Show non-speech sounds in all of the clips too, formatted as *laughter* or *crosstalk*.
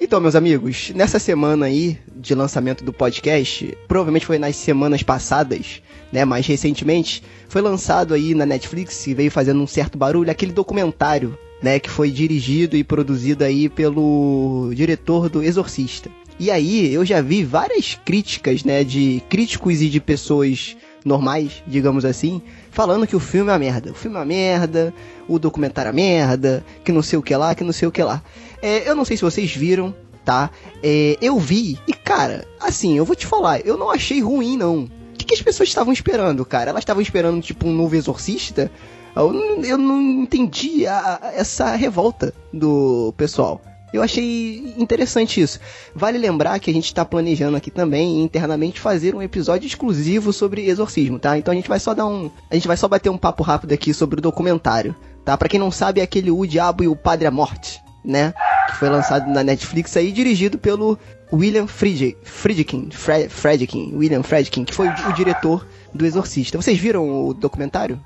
Então, meus amigos, nessa semana aí de lançamento do podcast, provavelmente foi nas semanas passadas, né, mais recentemente, foi lançado aí na Netflix e veio fazendo um certo barulho aquele documentário, né, que foi dirigido e produzido aí pelo diretor do Exorcista. E aí eu já vi várias críticas, né, de críticos e de pessoas normais, digamos assim, falando que o filme é uma merda. O filme é uma merda, o documentário é uma merda, que não sei o que lá, que não sei o que lá. É, eu não sei se vocês viram, tá? É, eu vi, e cara, assim, eu vou te falar, eu não achei ruim, não. O que, que as pessoas estavam esperando, cara? Elas estavam esperando, tipo, um novo exorcista? Eu, eu não entendi a, essa revolta do pessoal. Eu achei interessante isso. Vale lembrar que a gente está planejando aqui também internamente fazer um episódio exclusivo sobre exorcismo, tá? Então a gente vai só dar um, a gente vai só bater um papo rápido aqui sobre o documentário, tá? Para quem não sabe, é aquele O Diabo e o Padre à Morte, né? Que foi lançado na Netflix aí, dirigido pelo William Friedkin, Friedkin, William Friedkin, que foi o diretor do Exorcista. Vocês viram o documentário?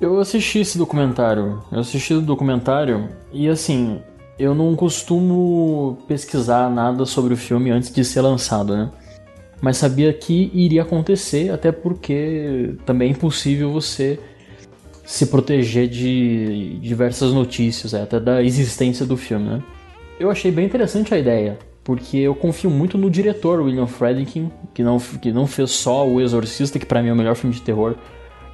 Eu assisti esse documentário. Eu assisti o documentário e assim, eu não costumo pesquisar nada sobre o filme antes de ser lançado, né? Mas sabia que iria acontecer, até porque também é impossível você se proteger de diversas notícias, é, até da existência do filme, né? Eu achei bem interessante a ideia, porque eu confio muito no diretor William Friedkin, que não, que não fez só O Exorcista, que para mim é o melhor filme de terror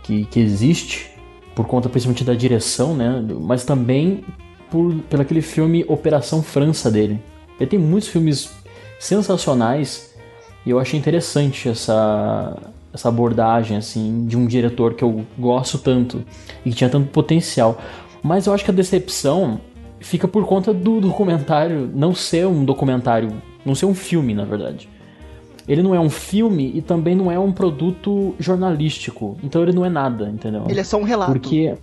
que, que existe, por conta principalmente da direção, né? Mas também por, pelo aquele filme Operação França dele. Ele tem muitos filmes sensacionais e eu achei interessante essa, essa abordagem assim de um diretor que eu gosto tanto e que tinha tanto potencial. Mas eu acho que a decepção fica por conta do documentário não ser um documentário, não ser um filme, na verdade. Ele não é um filme e também não é um produto jornalístico. Então ele não é nada, entendeu? Ele é só um relato. Porque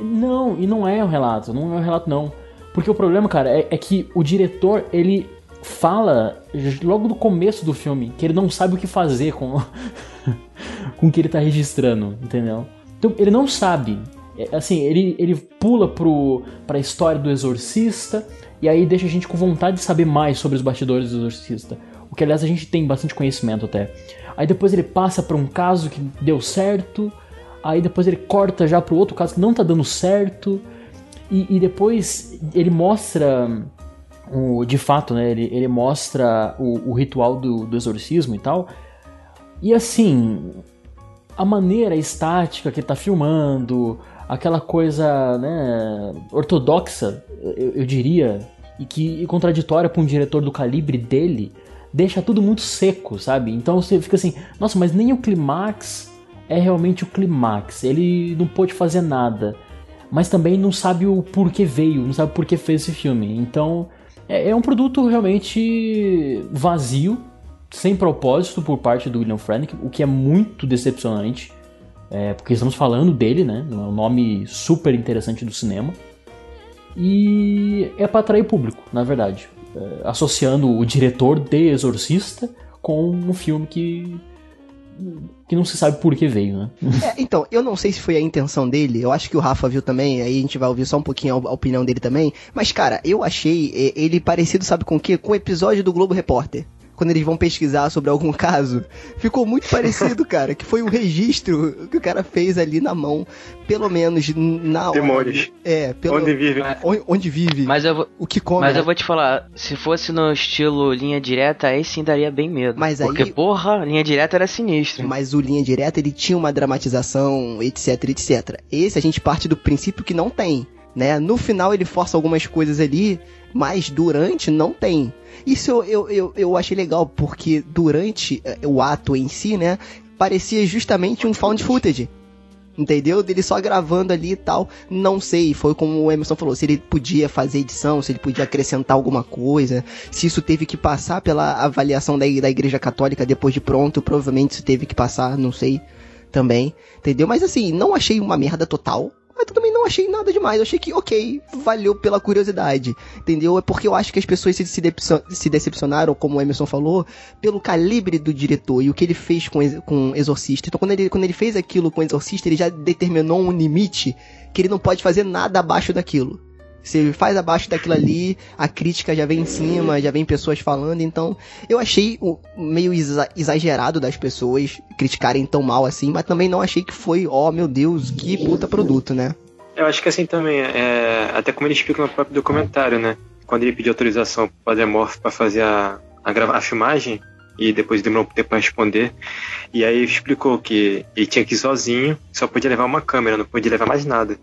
não, e não é um relato, não é um relato não. Porque o problema, cara, é, é que o diretor, ele fala logo no começo do filme que ele não sabe o que fazer com *laughs* com o que ele tá registrando, entendeu? Então, ele não sabe. É, assim, ele, ele pula pro, pra história do exorcista e aí deixa a gente com vontade de saber mais sobre os bastidores do exorcista. O que, aliás, a gente tem bastante conhecimento até. Aí depois ele passa pra um caso que deu certo, aí depois ele corta já pro outro caso que não tá dando certo, e, e depois ele mostra, o, de fato, né, ele, ele mostra o, o ritual do, do exorcismo e tal, e assim, a maneira estática que ele tá filmando, aquela coisa né, ortodoxa, eu, eu diria, e que e contraditória para um diretor do calibre dele, deixa tudo muito seco, sabe? Então você fica assim, nossa, mas nem o clímax é realmente o clímax. Ele não pôde fazer nada, mas também não sabe o porquê veio, não sabe por que fez esse filme. Então é, é um produto realmente vazio, sem propósito por parte do William Friedkin, o que é muito decepcionante. É, porque estamos falando dele, né? É um nome super interessante do cinema. E é para atrair público, na verdade. É, associando o diretor de Exorcista com um filme que que não se sabe por que veio, né? É, então, eu não sei se foi a intenção dele, eu acho que o Rafa viu também, aí a gente vai ouvir só um pouquinho a, opinião dele também, mas cara, eu achei ele parecido, sabe com o quê? Com o episódio do Globo Repórter quando eles vão pesquisar sobre algum *laughs* caso, ficou muito parecido, cara, que foi o registro que o cara fez ali na mão, pelo menos na Demônios. É, pelo onde vive. Onde, onde vive. Mas eu vou, o que come. Mas né? eu vou te falar, se fosse no estilo linha direta, aí sim daria bem medo. Mas Porque, aí, porra, linha direta era sinistro. Mas o linha direta, ele tinha uma dramatização, etc, etc. Esse a gente parte do princípio que não tem. Né? No final ele força algumas coisas ali, mas durante não tem. Isso eu, eu, eu, eu achei legal, porque durante eh, o ato em si, né, parecia justamente um found footage. Entendeu? Dele só gravando ali e tal. Não sei, foi como o Emerson falou, se ele podia fazer edição, se ele podia acrescentar alguma coisa, se isso teve que passar pela avaliação da, da Igreja Católica depois de pronto, provavelmente isso teve que passar, não sei também. Entendeu? Mas assim, não achei uma merda total mas também não achei nada demais. Eu achei que, ok, valeu pela curiosidade. Entendeu? É porque eu acho que as pessoas se, se decepcionaram, como o Emerson falou, pelo calibre do diretor e o que ele fez com, com Exorcista. Então, quando ele, quando ele fez aquilo com Exorcista, ele já determinou um limite que ele não pode fazer nada abaixo daquilo. Você faz abaixo daquilo ali, a crítica já vem em cima, já vem pessoas falando, então eu achei meio exagerado das pessoas criticarem tão mal assim, mas também não achei que foi, ó oh, meu Deus, que puta produto, né? Eu acho que assim também, é, até como ele explica no próprio documentário, né? Quando ele pediu autorização pro Padre Morph pra fazer a, a, a filmagem, e depois demorou um tempo para responder. E aí explicou que ele tinha que ir sozinho, só podia levar uma câmera, não podia levar mais nada.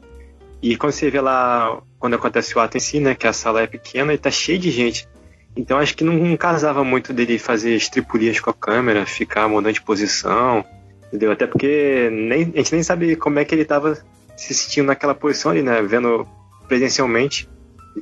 E quando você vê lá, quando acontece o ato em si, né, que a sala é pequena e tá cheia de gente. Então acho que não, casava muito dele fazer estripulias com a câmera, ficar mudando de posição, entendeu? Até porque nem, a gente nem sabe como é que ele tava se sentindo naquela posição ali, né, vendo presencialmente.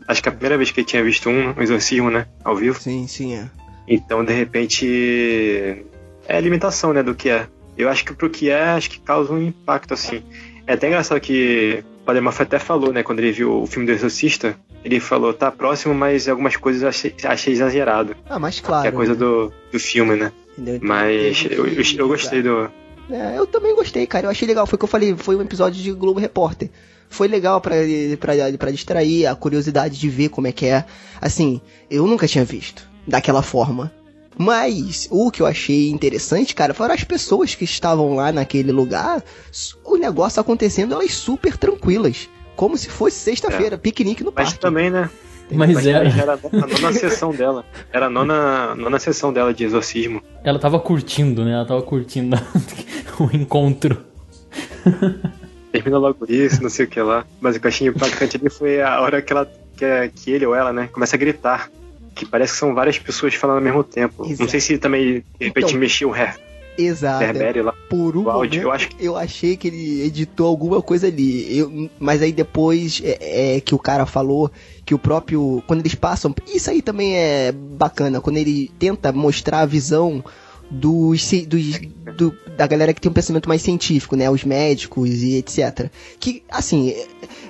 Acho que é a primeira vez que ele tinha visto um, um exorcismo, né, ao vivo. Sim, sim, é. Então, de repente, é a limitação, né, do que é. Eu acho que pro que é, acho que causa um impacto, assim. É até engraçado que Padre Mafra até falou, né, quando ele viu o filme do Exorcista, ele falou, tá próximo, mas algumas coisas eu achei, achei exagerado. Ah, mas claro. Que é coisa né? do, do filme, né? Entendeu? Mas eu, eu, eu gostei do... É, eu também gostei, cara. Eu achei legal. Foi o que eu falei, foi um episódio de Globo Repórter. Foi legal para pra distrair a curiosidade de ver como é que é. Assim, eu nunca tinha visto daquela forma. Mas o que eu achei interessante, cara, foram as pessoas que estavam lá naquele lugar, o negócio acontecendo, elas super tranquilas. Como se fosse sexta-feira, é. piquenique no Mas parque. também, né? Mas, Mas era. Era a nona sessão dela. Era a nona, nona sessão dela de exorcismo. Ela tava curtindo, né? Ela tava curtindo *laughs* o encontro. Termina logo isso, não sei o que lá. Mas o que eu achei impactante ali foi a hora que, ela, que, que ele ou ela, né, começa a gritar que parece que são várias pessoas falando ao mesmo tempo. Exato. Não sei se também, de repente, então, mexeu o ré. Exato. Reverbere lá. Por um momento, eu, acho eu achei que ele editou alguma coisa ali. Eu, mas aí depois é, é, que o cara falou que o próprio. Quando eles passam. Isso aí também é bacana. Quando ele tenta mostrar a visão dos, dos do, da galera que tem um pensamento mais científico, né? Os médicos e etc. Que, assim,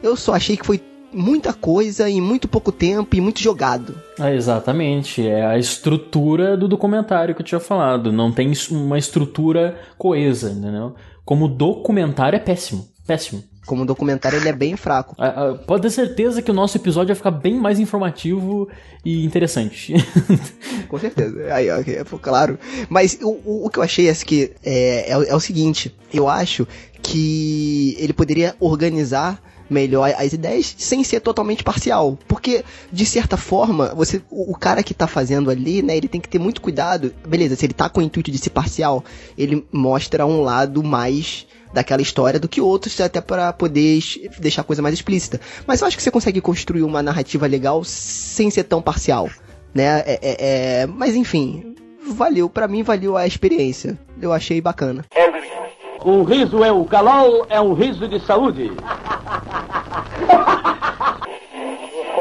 eu só achei que foi muita coisa em muito pouco tempo e muito jogado. É, exatamente. É a estrutura do documentário que eu tinha falado. Não tem uma estrutura coesa, entendeu? Como documentário é péssimo. Péssimo. Como documentário ele é bem fraco. É, é, pode ter certeza que o nosso episódio vai ficar bem mais informativo e interessante. *laughs* Com certeza. Aí, ok, claro. Mas o, o, o, que eu achei é que é, é, é o seguinte: eu acho que ele poderia organizar melhor as ideias sem ser totalmente parcial. Porque, de certa forma, você o, o, cara que tá fazendo ali, né, ele tem que ter muito cuidado. Beleza, se ele tá com o intuito de ser parcial, ele mostra um lado mais daquela história do que outros, até para poder deixar a coisa mais explícita. Mas eu acho que você consegue construir uma narrativa legal sem ser tão parcial. Né? É, é, é... Mas enfim, valeu, para mim valeu a experiência. Eu achei bacana. Um riso é o calol, é um riso de saúde.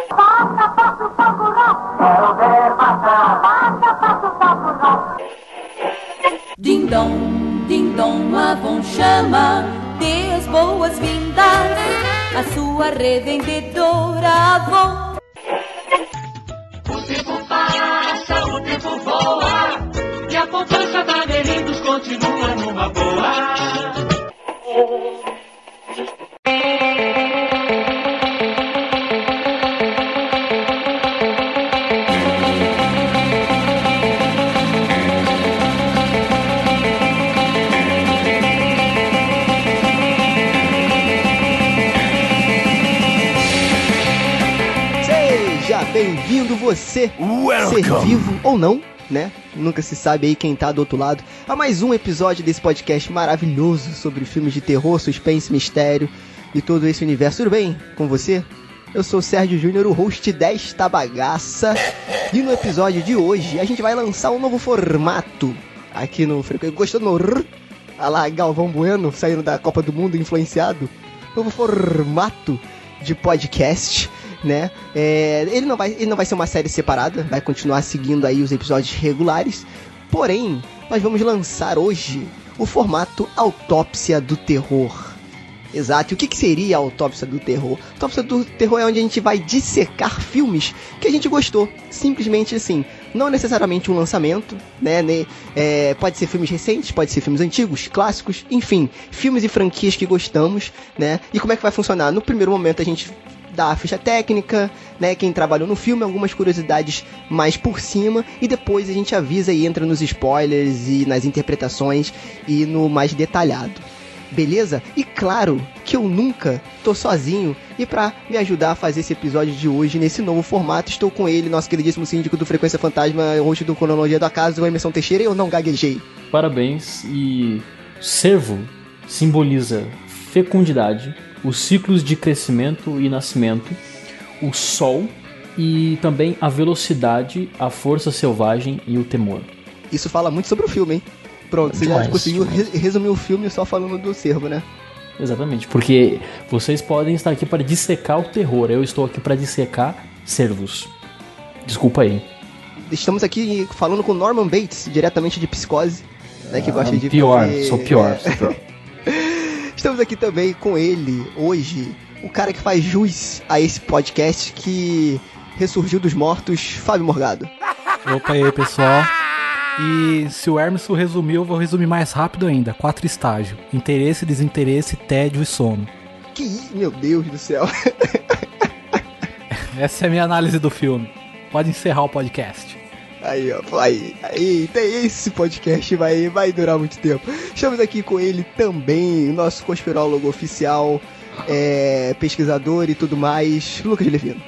Passa, passa o fogo não. Quero ver passar. Passa, passa o fogo não. Ding dong, ding dong, Avon chama. Dê as boas-vindas à sua revendedora Avon. O tempo poupança da Melindos continua numa boa. Você, Welcome. ser vivo ou não, né? Nunca se sabe aí quem tá do outro lado. A mais um episódio desse podcast maravilhoso sobre filmes de terror, suspense, mistério e todo esse universo. Tudo bem com você? Eu sou o Sérgio Júnior, o host desta bagaça. E no episódio de hoje a gente vai lançar um novo formato aqui no Frequência. Gostou do meu Olha lá, Galvão Bueno saindo da Copa do Mundo influenciado. Novo formato de podcast né? É, ele, não vai, ele não vai ser uma série separada, vai continuar seguindo aí os episódios regulares. Porém, nós vamos lançar hoje o formato Autópsia do Terror. Exato. E o que, que seria a autópsia do terror? A autópsia do terror é onde a gente vai dissecar filmes que a gente gostou. Simplesmente assim. Não necessariamente um lançamento, né? É, pode ser filmes recentes, pode ser filmes antigos, clássicos, enfim, filmes e franquias que gostamos, né? E como é que vai funcionar? No primeiro momento a gente dá a ficha técnica, né? Quem trabalhou no filme, algumas curiosidades mais por cima. E depois a gente avisa e entra nos spoilers e nas interpretações e no mais detalhado beleza? E claro que eu nunca tô sozinho. E para me ajudar a fazer esse episódio de hoje nesse novo formato, estou com ele, nosso queridíssimo síndico do Frequência Fantasma, hoje do Cronologia do Acaso, o Emerson Teixeira, e eu não gaguejei. Parabéns e servo simboliza fecundidade, os ciclos de crescimento e nascimento, o sol e também a velocidade, a força selvagem e o temor. Isso fala muito sobre o filme, hein? Pronto, você já conseguiu resumir o filme só falando do servo, né? Exatamente, porque vocês podem estar aqui para dissecar o terror, eu estou aqui para dissecar servos. Desculpa aí. Estamos aqui falando com Norman Bates, diretamente de Psicose, né, que gosta de Ah, pior, fazer- sou pior, sou pior. *laughs* Estamos aqui também com ele, hoje, o cara que faz jus a esse podcast que ressurgiu dos mortos, Fábio Morgado. Opa e aí, pessoal. E se o Hermes resumiu, eu vou resumir mais rápido ainda. Quatro estágios: interesse, desinteresse, tédio e sono. Que, meu Deus do céu. *laughs* Essa é a minha análise do filme. Pode encerrar o podcast. Aí, ó, aí, aí, esse podcast vai, vai durar muito tempo. Estamos aqui com ele também, nosso conspirólogo oficial, é, pesquisador e tudo mais, Lucas Levino.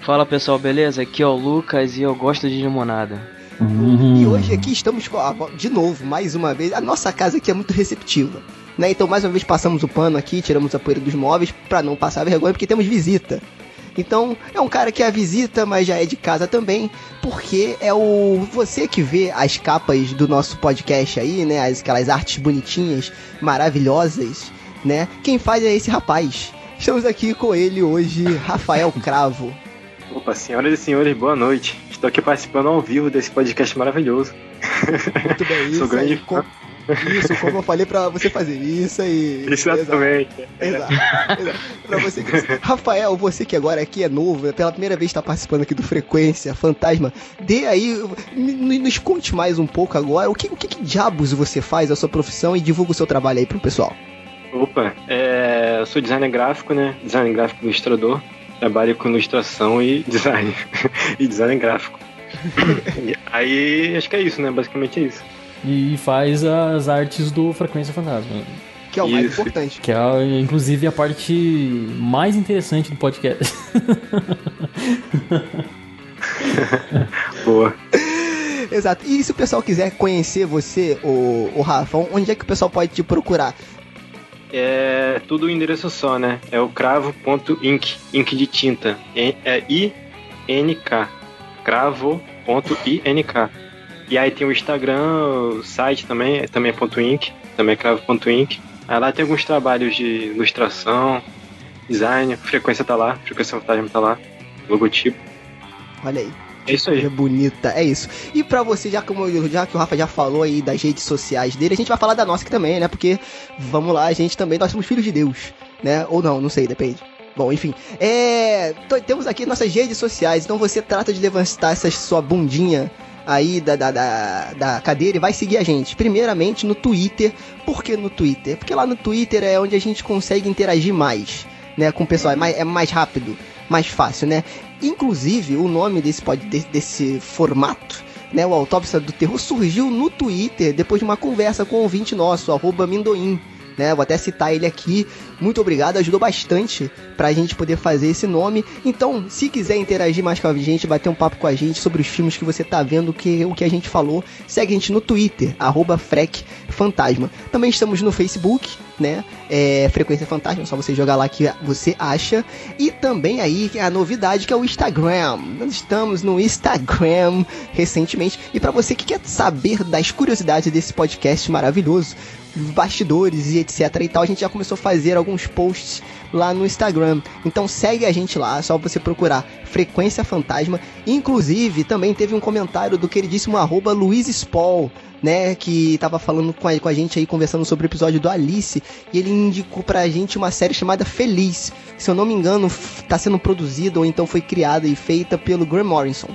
Fala pessoal, beleza? Aqui é o Lucas e eu gosto de limonada. E Hum. hoje aqui estamos com, ah, de novo, mais uma vez, a nossa casa aqui é muito receptiva. Né? Então, mais uma vez, passamos o pano aqui, tiramos a poeira dos móveis pra não passar vergonha, porque temos visita. Então, é um cara que é a visita, mas já é de casa também, porque é o você que vê as capas do nosso podcast aí, né? As, aquelas artes bonitinhas, maravilhosas, né? Quem faz é esse rapaz. Estamos aqui com ele hoje, Rafael Cravo. *laughs* Opa, senhoras e senhores, boa noite. Estou aqui participando ao vivo desse podcast maravilhoso. Muito bem, *laughs* isso Sou grande aí, com- Isso, como eu falei pra você fazer. Isso aí. Exatamente. Exato. Exato. Pra você que... Rafael, você que agora aqui é novo, pela primeira vez está participando aqui do Frequência Fantasma, dê aí, nos conte mais um pouco agora, o que, o que, que diabos você faz, a sua profissão e divulga o seu trabalho aí pro pessoal. Opa, é, eu sou designer gráfico, né? Designer gráfico ilustrador. Trabalho com ilustração e *laughs* design. e design gráfico. Aí, acho que é isso, né? Basicamente é isso. E faz as artes do Frequência Fantasma. Que é o mais Isso. importante. Que é, inclusive, a parte mais interessante do podcast. *laughs* Boa. Exato. E se o pessoal quiser conhecer você, o, o Rafa, onde é que o pessoal pode te procurar? É tudo um endereço só, né? É o cravo.ink, ink de tinta. É, é I-N-K. Cravo.ink. E aí tem o Instagram, o site também, é- também é ponto .ink, também é cravo.ink. Aí lá tem alguns trabalhos de ilustração, design, frequência tá lá, frequência fantasma tá lá, logotipo. Olha aí. É isso aí. bonita, é isso. E pra você, já, como, já que o Rafa já falou aí das redes sociais dele, a gente vai falar da nossa aqui também, né? Porque, vamos lá, a gente também, nós somos filhos de Deus, né? Ou não, não sei, depende. Bom, enfim, é, temos aqui nossas redes sociais, então você trata de levantar essa sua bundinha aí da, da, da, da cadeira e vai seguir a gente. Primeiramente no Twitter. Por que no Twitter? Porque lá no Twitter é onde a gente consegue interagir mais, né, com o pessoal. É mais, é mais rápido, mais fácil, né? Inclusive, o nome desse, pod, de- desse formato, né, o Autópsia do Terror, surgiu no Twitter depois de uma conversa com um ouvinte nosso, arroba Mindoim. Né, vou até citar ele aqui. Muito obrigado, ajudou bastante pra gente poder fazer esse nome. Então, se quiser interagir mais com a gente, bater um papo com a gente sobre os filmes que você tá vendo, que, o que a gente falou, segue a gente no Twitter, arroba Frec Fantasma. Também estamos no Facebook, né? É, Frequência Fantasma, só você jogar lá que você acha. E também aí a novidade que é o Instagram. Nós estamos no Instagram *laughs* recentemente. E para você que quer saber das curiosidades desse podcast maravilhoso, bastidores e etc e tal, a gente já começou a fazer alguns posts lá no Instagram. Então segue a gente lá, só você procurar Frequência Fantasma. Inclusive, também teve um comentário do queridíssimo arroba Luiz Spall, né, que tava falando com a, com a gente aí, conversando sobre o episódio do Alice, e ele indicou pra gente uma série chamada Feliz. Se eu não me engano, f- tá sendo produzida ou então foi criada e feita pelo Graham Morrison,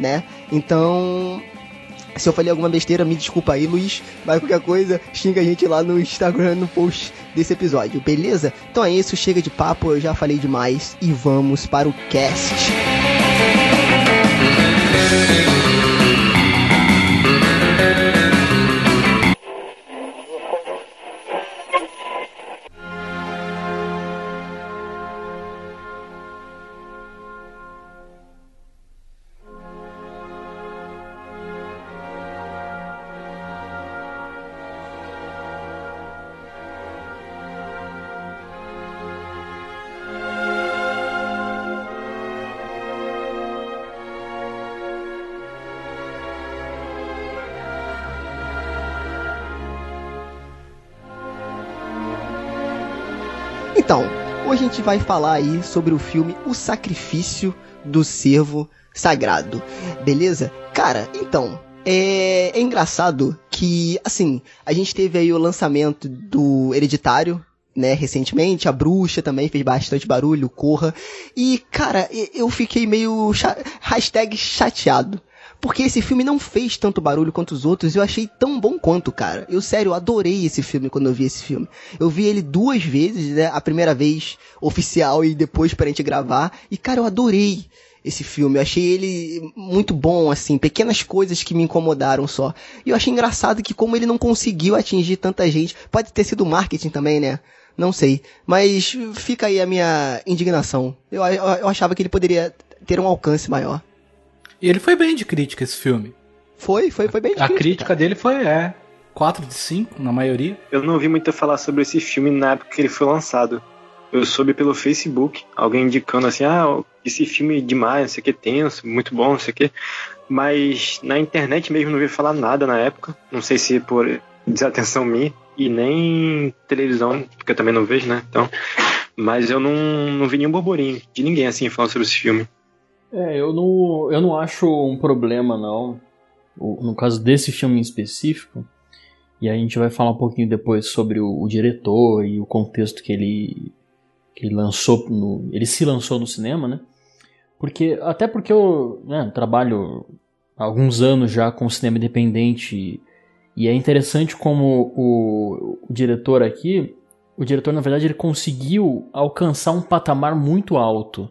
né? Então, Se eu falei alguma besteira, me desculpa aí, Luiz. Mas qualquer coisa, xinga a gente lá no Instagram, no post desse episódio, beleza? Então é isso, chega de papo, eu já falei demais e vamos para o cast. Então, vai falar aí sobre o filme O Sacrifício do Servo Sagrado, beleza? Cara, então, é, é engraçado que, assim, a gente teve aí o lançamento do Hereditário, né, recentemente, a Bruxa também fez bastante barulho, Corra, e, cara, eu fiquei meio cha hashtag chateado. Porque esse filme não fez tanto barulho quanto os outros, e eu achei tão bom quanto, cara. Eu, sério, adorei esse filme quando eu vi esse filme. Eu vi ele duas vezes, né? A primeira vez oficial e depois pra gente gravar. E, cara, eu adorei esse filme. Eu achei ele muito bom, assim. Pequenas coisas que me incomodaram só. E eu achei engraçado que como ele não conseguiu atingir tanta gente, pode ter sido marketing também, né? Não sei. Mas fica aí a minha indignação. Eu, eu, eu achava que ele poderia ter um alcance maior. E ele foi bem de crítica esse filme. Foi, foi, foi bem A difícil, crítica cara. dele foi, é. 4 de 5, na maioria. Eu não ouvi muito falar sobre esse filme na época que ele foi lançado. Eu soube pelo Facebook, alguém indicando assim, ah, esse filme é demais, não sei o que, tenso, muito bom, não sei o que. Mas na internet mesmo não vi falar nada na época. Não sei se por *laughs* desatenção minha e nem televisão, porque eu também não vejo, né? Então, mas eu não, não vi nenhum burburinho de ninguém assim falando sobre esse filme. É, eu não, eu não acho um problema, não. No caso desse filme em específico. E a gente vai falar um pouquinho depois sobre o, o diretor e o contexto que ele, que ele lançou. No, ele se lançou no cinema, né? Porque, até porque eu né, trabalho há alguns anos já com cinema independente. E é interessante como o, o diretor aqui. O diretor, na verdade, ele conseguiu alcançar um patamar muito alto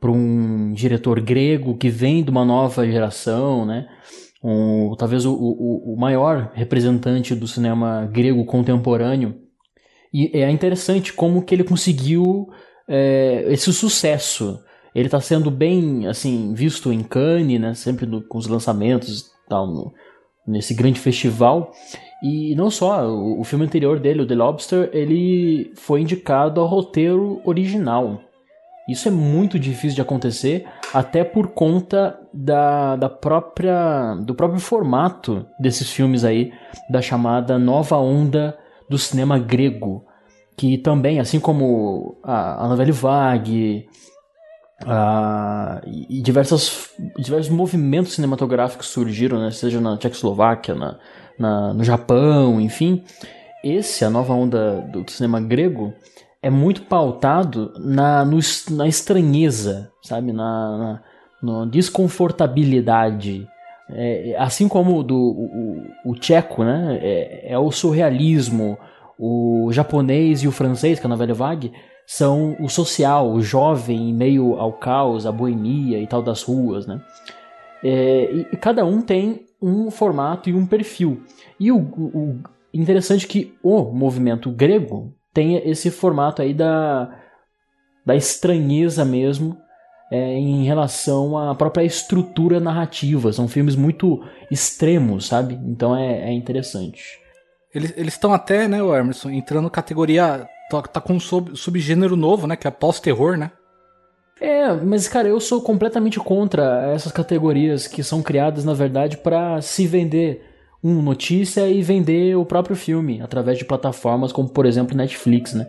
para um diretor grego que vem de uma nova geração, né? Um, talvez o, o, o maior representante do cinema grego contemporâneo. E é interessante como que ele conseguiu é, esse sucesso. Ele está sendo bem assim visto em Cannes, né? Sempre no- com os lançamentos tal, no- nesse grande festival. E não só, o, o filme anterior dele, o The Lobster, ele foi indicado ao roteiro original. Isso é muito difícil de acontecer, até por conta da, da própria do próprio formato desses filmes aí, da chamada nova onda do cinema grego, que também, assim como a, a novela Vague, a- e diversas, diversos movimentos cinematográficos surgiram, né, seja na Tchecoslováquia, na, na- no Japão, enfim. Esse, a nova onda do cinema grego, é muito pautado na, no na estranheza, sabe? Na, na, na desconfortabilidade. É, assim como do, o, o, tcheco, né? É, é o surrealismo. O japonês e o francês, que é a novela vague, são o social, o jovem em meio ao caos, a boemia e tal das ruas, né? É, e, e cada um tem um formato e um perfil. E o, o- o interessante é que o movimento grego tem esse formato aí da, da estranheza mesmo é, em relação à própria estrutura narrativa. São filmes muito extremos, sabe? Então é, é interessante. Eles estão até, né, o Emerson, entrando categoria. Tá, tá com um sub, subgênero novo, né? Que é pós-terror, né? É, mas cara, eu sou completamente contra essas categorias que são criadas, na verdade, para se vender um notícia e vender o próprio filme através de plataformas como, por exemplo, Netflix, né?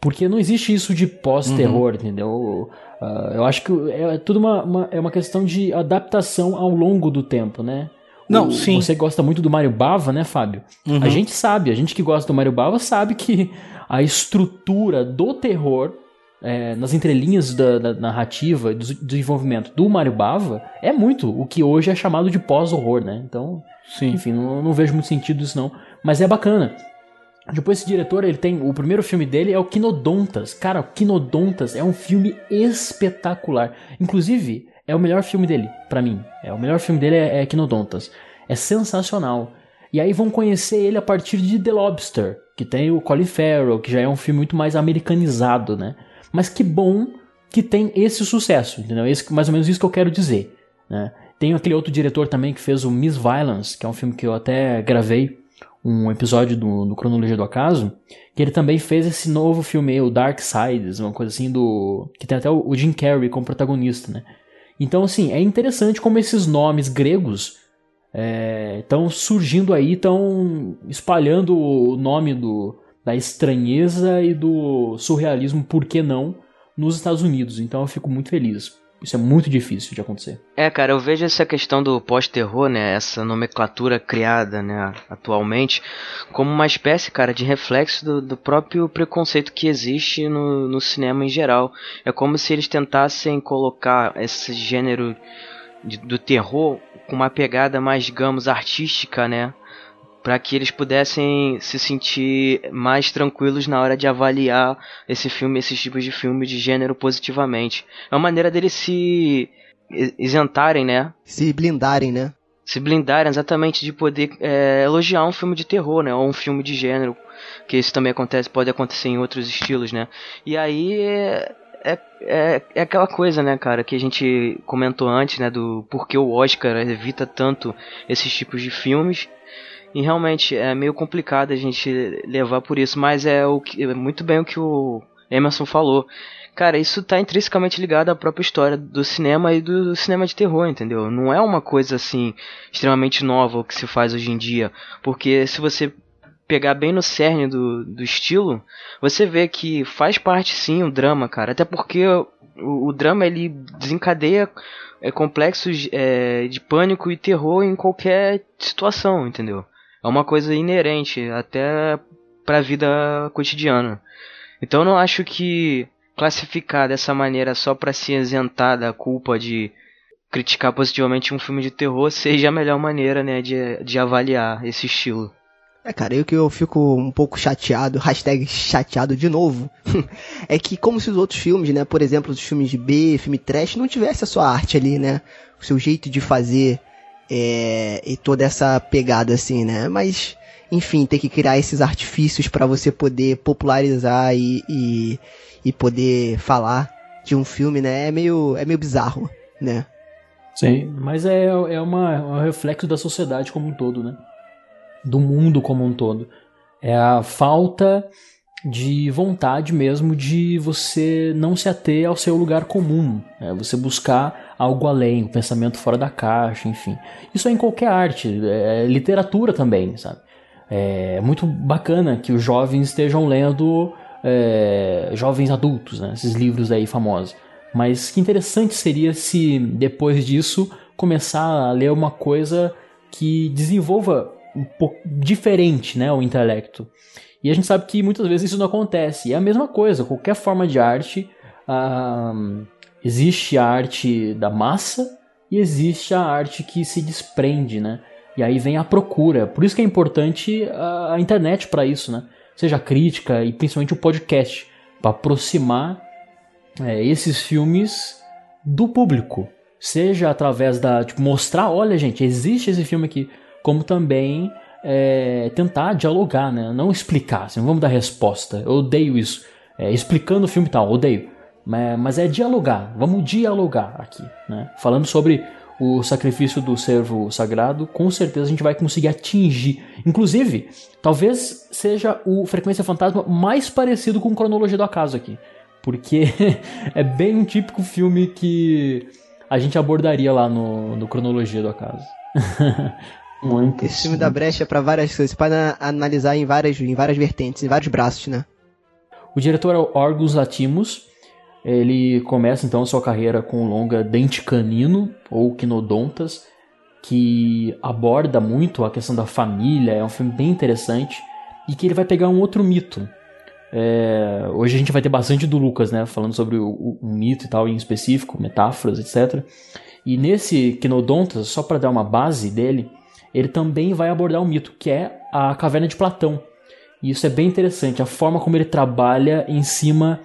Porque não existe isso de pós-terror, entendeu? Ah, eu acho que é tudo uma, uma- é uma questão de adaptação ao longo do tempo, né? Não, O- sim. Você gosta muito do Mario Bava, né, Fábio? Uhum. A gente sabe, a gente que gosta do Mario Bava sabe que a estrutura do terror é, nas entrelinhas da, da narrativa, do desenvolvimento do Mario Bava, é muito o que hoje é chamado de pós-horror, né? Então, Sim. enfim, não, não vejo muito sentido isso não. Mas é bacana. Depois esse diretor, ele tem. O primeiro filme dele é o Quinodontas. Cara, o Quinodontas é um filme espetacular. Inclusive, é o melhor filme dele, pra mim. É o melhor filme dele é, é Quinodontas. É sensacional. E aí vão conhecer ele a partir de The Lobster, que tem o Colin Farrell, que já é um filme muito mais americanizado, né? Mas que bom que tem esse sucesso, entendeu? Esse, mais ou menos isso que eu quero dizer, né? Tem aquele outro diretor também que fez o Miss Violence, que é um filme que eu até gravei um episódio do, do Cronologia do Acaso, que ele também fez esse novo filme, o Dark Sides, uma coisa assim do... que tem até o, o Jim Carrey como protagonista, né? Então, assim, é interessante como esses nomes gregos estão surgindo aí, estão espalhando o nome do, da estranheza e do surrealismo, por que não, nos Estados Unidos. Então eu fico muito feliz. Isso é muito difícil de acontecer. É, cara, eu vejo essa questão do pós-terror, né, essa nomenclatura criada, né, atualmente, como uma espécie, cara, de reflexo do, do próprio preconceito que existe no, no cinema em geral. É como se eles tentassem colocar esse gênero de- do terror com uma pegada mais, digamos, artística, né, para que eles pudessem se sentir mais tranquilos na hora de avaliar esse filme, esses tipos de filme de gênero positivamente. É uma maneira deles se isentarem, né? Se blindarem, né? Se blindarem exatamente de poder é, elogiar um filme de terror, né? Ou um filme de gênero, que isso também acontece, pode acontecer em outros estilos, né? E aí é, é, é, é aquela coisa, né, cara, que a gente comentou antes, né? Do porquê o Oscar evita tanto esses tipos de filmes. E realmente é meio complicado a gente levar por isso, mas é o que, é muito bem o que o Emerson falou. Cara, isso tá intrinsecamente ligado à própria história do cinema e do cinema de terror, entendeu? Não é uma coisa assim extremamente nova o que se faz hoje em dia, porque se você pegar bem no cerne do, do estilo, você vê que faz parte sim o drama, cara. Até porque o, o drama ele desencadeia é, complexos é, de pânico e terror em qualquer situação, entendeu? É uma coisa inerente até pra vida cotidiana. Então eu não acho que classificar dessa maneira só pra se isentar da culpa de criticar positivamente um filme de terror *laughs* seja a melhor maneira, né, de, de avaliar esse estilo. É, cara, eu que eu fico um pouco chateado, hashtag chateado de novo, *laughs* é que como se os outros filmes, né, por exemplo, os filmes de B, filme trash, não tivesse a sua arte ali, né, o seu jeito de fazer é, e toda essa pegada assim, né, mas, enfim, ter que criar esses artifícios pra você poder popularizar e, e, e poder falar de um filme, né, é meio, é meio bizarro, né. Sim, mas é, é, uma, é um reflexo da sociedade como um todo, né? Do mundo como um todo. É a falta de vontade mesmo de você não se ater ao seu lugar comum. É você buscar algo além, o pensamento fora da caixa, enfim. Isso é em qualquer arte, é literatura também, sabe? É muito bacana que os jovens estejam lendo é, jovens adultos, né? Esses livros aí famosos. Mas que interessante seria se depois disso começar a ler uma coisa que desenvolva um pouco diferente, né, o intelecto. E a gente sabe que muitas vezes isso não acontece. E é a mesma coisa, qualquer forma de arte, existe a arte da massa e existe a arte que se desprende, né? E aí vem a procura. Por isso que é importante a, a internet para isso, né? Seja a crítica e principalmente o podcast, para aproximar é, esses filmes do público. Seja através da. Tipo, mostrar, olha, gente, existe esse filme aqui. Como também é, tentar dialogar, né? Não explicar, assim, não vamos dar resposta. Eu odeio isso. É, explicando o filme tal, odeio. Mas, mas é dialogar, vamos dialogar aqui, né? Falando sobre o sacrifício do servo sagrado, com certeza a gente vai conseguir atingir. Inclusive, talvez seja o Frequência Fantasma mais parecido com Cronologia do Acaso aqui. Porque *laughs* é bem um típico filme que a gente abordaria lá no, no Cronologia do Acaso. *laughs* Muito. Esse filme da brecha é pra várias coisas, para analisar em várias, em várias vertentes, em vários braços, né? O diretor é o Orgus Latimus. Ele começa então sua carreira com o longa Dente Canino, ou Quinodontas, que aborda muito a questão da família, é um filme bem interessante, e que ele vai pegar um outro mito. É, hoje a gente vai ter bastante do Lucas, né? Falando sobre o, o, o mito e tal, em específico, metáforas, etc. E nesse Quinodontas, só para dar uma base dele, ele também vai abordar um mito, que é a caverna de Platão. E isso é bem interessante, a forma como ele trabalha em cima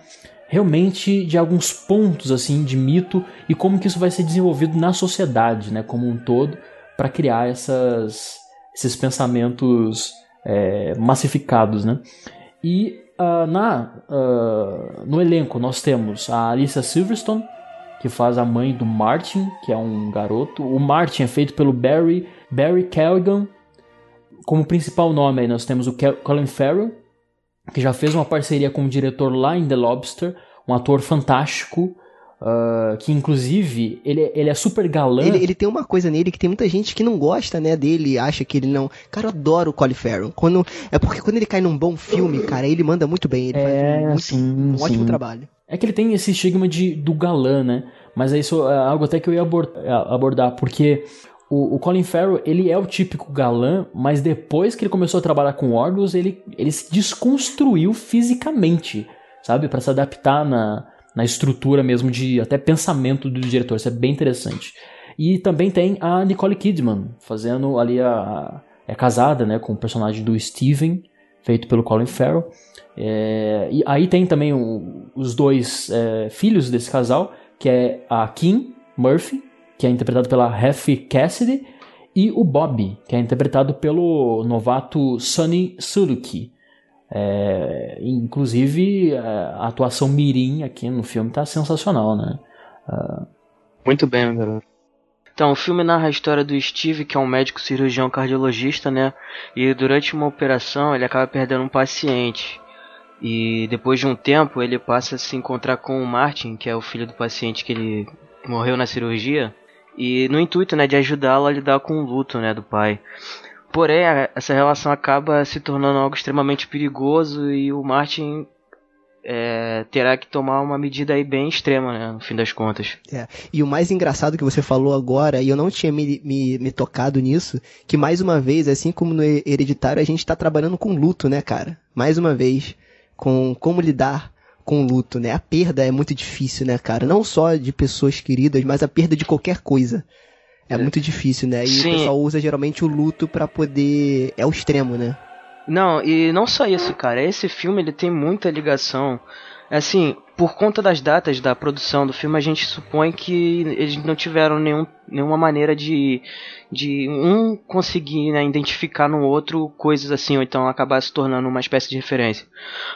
realmente de alguns pontos assim de mito e como que isso vai ser desenvolvido na sociedade, né, como um todo, para criar essas, esses pensamentos é, massificados, né? E uh, na, uh, no elenco nós temos a Alicia Silverstone, que faz a mãe do Martin, que é um garoto. O Martin é feito pelo Barry, Barry Calligan. Como principal nome aí nós temos o Colin Farrell, que já fez uma parceria com o diretor lá em The Lobster, um ator fantástico, uh, que inclusive ele, ele é super galã. Ele, ele, tem uma coisa nele que tem muita gente que não gosta, né, dele, acha que ele não... Cara, eu adoro o Colin Farrell. Quando, é porque quando ele cai num bom filme, cara, ele manda muito bem, ele é, faz um, sim, um sim. ótimo trabalho. É que ele tem esse estigma de, do galã, né? Mas isso é algo até que eu ia abordar, porque o, o, Colin Farrell, ele é o típico galã, mas depois que ele começou a trabalhar com órgãos, ele, ele se desconstruiu fisicamente, sabe? para se adaptar na, na estrutura mesmo de até pensamento do diretor. Isso é bem interessante. E também tem a Nicole Kidman, fazendo ali a, a é casada, né, com o personagem do Steven, feito pelo Colin Farrell. É, e aí tem também o, os dois é, filhos desse casal, que é a Kim Murphy, que é interpretado pela Heffy Cassidy, e o Bob, que é interpretado pelo novato Sonny Suluki. É, inclusive, é, a atuação mirim aqui no filme tá sensacional, né? Uh... Muito bem, garoto. Então, o filme narra a história do Steve, que é um médico cirurgião cardiologista, né? E durante uma operação ele acaba perdendo um paciente. E depois de um tempo ele passa a se encontrar com o Martin, que é o filho do paciente que ele morreu na cirurgia e no intuito né, de ajudá-lo a lidar com o luto né, do pai. Porém, essa relação acaba se tornando algo extremamente perigoso e o Martin é, terá que tomar uma medida aí bem extrema, né, no fim das contas. É. E o mais engraçado que você falou agora, e eu não tinha me, me, me tocado nisso, que mais uma vez, assim como no Hereditário, a gente está trabalhando com luto, né, cara? Mais uma vez, com como lidar com o luto, né? A perda é muito difícil, né, cara? Não só de pessoas queridas, mas a perda de qualquer coisa. É, é. muito difícil, né? E Sim. o pessoal usa geralmente o luto para poder. É o extremo, né? Não, e não só isso, cara. Esse filme ele tem muita ligação. Assim, por conta das datas da produção do filme, a gente supõe que eles não tiveram nenhum, nenhuma maneira de, de um conseguir né, identificar no outro coisas assim, ou então acabar se tornando uma espécie de referência.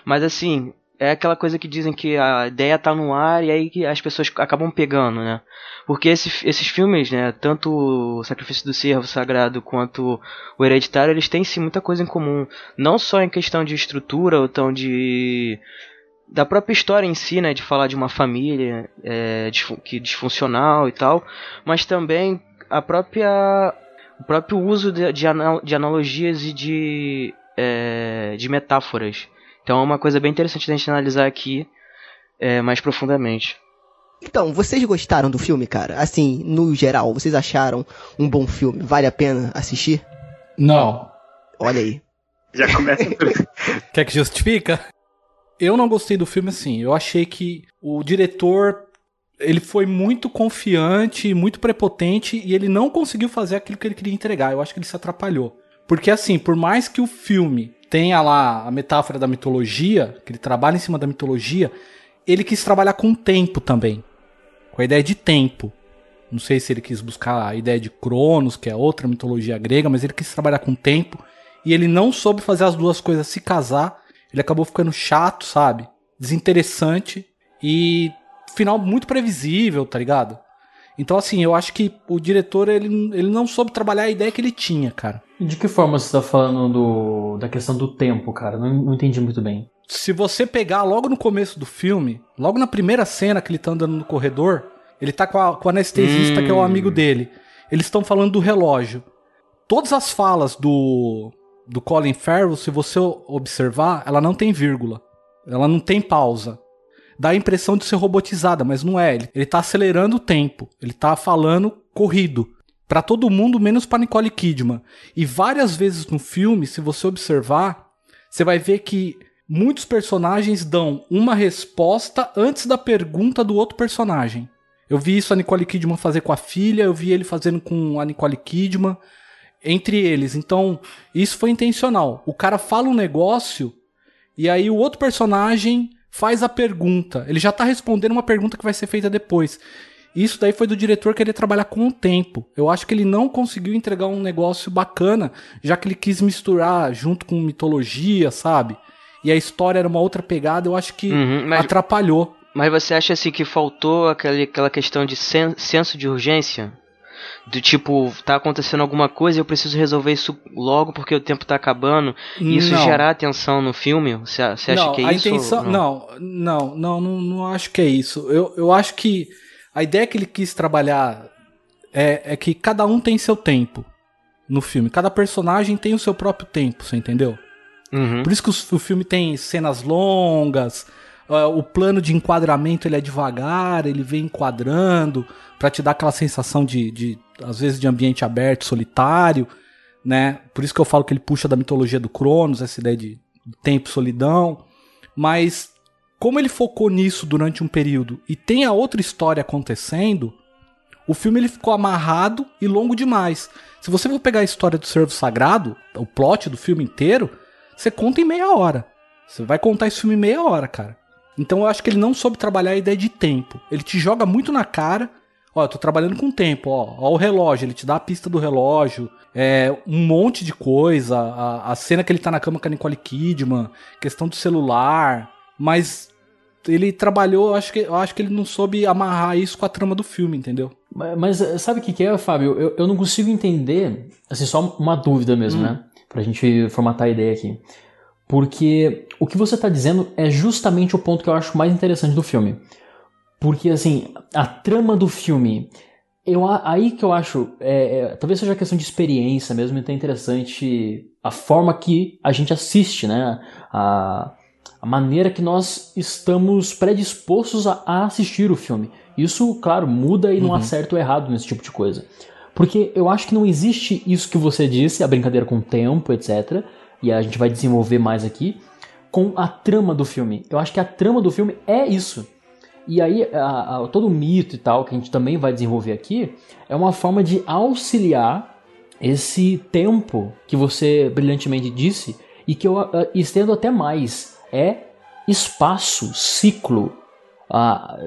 Mas assim, é aquela coisa que dizem que a ideia tá no ar e aí que as pessoas acabam pegando, né? Porque esse, esses filmes, né, tanto o Sacrifício do Servo Sagrado quanto o Hereditário, eles têm sim muita coisa em comum, não só em questão de estrutura ou tão de da própria história em si, né, de falar de uma família é, que disfuncional e tal, mas também a própria o próprio uso de, de, de analogias e de é, de metáforas então é uma coisa bem interessante da gente analisar aqui é, mais profundamente. Então, vocês gostaram do filme, cara? Assim, no geral, vocês acharam um bom filme? Vale a pena assistir? Não. Olha aí. Já começa *laughs* Quer que justifica? Eu não gostei do filme assim. Eu achei que o diretor ele foi muito confiante, muito prepotente e ele não conseguiu fazer aquilo que ele queria entregar. Eu acho que ele se atrapalhou. Porque assim, por mais que o filme tenha lá a metáfora da mitologia, que ele trabalha em cima da mitologia, ele quis trabalhar com o tempo também. Com a ideia de tempo. Não sei se ele quis buscar a ideia de Cronos, que é outra mitologia grega, mas ele quis trabalhar com o tempo. E ele não soube fazer as duas coisas se casar. Ele acabou ficando chato, sabe? Desinteressante. E final muito previsível, tá ligado? Então, assim, eu acho que o diretor ele, ele não soube trabalhar a ideia que ele tinha, cara. De que forma você está falando do, da questão do tempo, cara? Não, não entendi muito bem. Se você pegar logo no começo do filme, logo na primeira cena que ele tá andando no corredor, ele tá com, a, com o anestesista, hum. que é o hum. amigo dele. Eles estão falando do relógio. Todas as falas do, do Colin Farrell, se você observar, ela não tem vírgula. Ela não tem pausa dá a impressão de ser robotizada, mas não é. Ele, ele tá acelerando o tempo. Ele tá falando corrido. para todo mundo, menos pra Nicole Kidman. E várias vezes no filme, se você observar, você vai ver que muitos personagens dão uma resposta antes da pergunta do outro personagem. Eu vi isso a Nicole Kidman fazer com a filha, eu vi ele fazendo com a Nicole Kidman, entre eles. Então, isso foi intencional. O cara fala um negócio e aí o outro personagem faz a pergunta. Ele já tá respondendo uma pergunta que vai ser feita depois. Isso daí foi do diretor querer trabalhar com o tempo. Eu acho que ele não conseguiu entregar um negócio bacana, já que ele quis misturar junto com mitologia, sabe? E a história era uma outra pegada, eu acho que Uhum, mas- atrapalhou. Mas você acha assim que faltou aquele, aquela questão de sen- senso de urgência? Do tipo, tá acontecendo alguma coisa e eu preciso resolver isso logo porque o tempo tá acabando. E isso Não. gerar atenção no filme? Você, acha não, que é a isso? intenção, não, não, não, não, não acho que é isso. Eu, eu acho que a ideia que ele quis trabalhar é, é que cada um tem seu tempo no filme. Cada personagem tem o seu próprio tempo, você entendeu? Uhum. Por isso que os- o filme tem cenas longas, o plano de enquadramento ele é devagar, ele vem enquadrando pra te dar aquela sensação de, de, às vezes, de ambiente aberto, solitário, né? Por isso que eu falo que ele puxa da mitologia do Cronos, essa ideia de tempo, solidão. Mas como ele focou nisso durante um período e tem a outra história acontecendo, o filme ele ficou amarrado e longo demais. Se você for pegar a história do Servo Sagrado, o plot do filme inteiro, você conta em meia hora. Você vai contar esse filme em meia hora, cara. Então eu acho que ele não soube trabalhar a ideia de tempo. Ele te joga muito na cara. Ó, eu tô trabalhando com tempo, ó. Ó o relógio, ele te dá a pista do relógio. É, um monte de coisa. A, a cena que ele tá na cama com a Nicole Kidman. Questão do celular. Mas ele trabalhou, eu acho que, eu acho que ele não soube amarrar isso com a trama do filme, entendeu? Mas, mas, eh, sabe o que, que é, Fábio? Eu, eu não consigo entender, assim, só uma dúvida mesmo, Hum. né? Pra gente formatar a ideia aqui. Porque o que você tá dizendo é justamente o ponto que eu acho mais interessante do filme. Porque, assim, a trama do filme. Eu, aí que eu acho. é, é, talvez seja questão de experiência mesmo, então é interessante a forma que a gente assiste, né? A, a maneira que nós estamos predispostos a, a assistir o filme. Isso, claro, muda e não há certo ou errado nesse tipo de coisa. Porque eu acho que não existe isso que você disse, a brincadeira com o tempo, etc. E a gente vai desenvolver mais aqui, com a trama do filme. Eu acho que a trama do filme é isso. E aí, a- a- todo o mito e tal, que a gente também vai desenvolver aqui, é uma forma de auxiliar esse tempo que você brilhantemente disse e que eu ah, estendo até mais. É espaço, ciclo,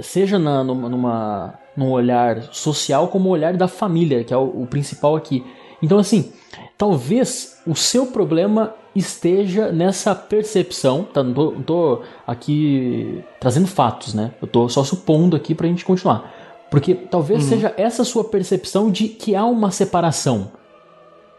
seja na, numa, numa, num olhar social como o olhar da família, que é o, o principal aqui. Então, assim, talvez o seu problema esteja nessa percepção, tá? Não tô, não tô aqui trazendo fatos, né? Eu tô só supondo aqui pra gente continuar. Porque talvez seja essa sua percepção de que há uma separação.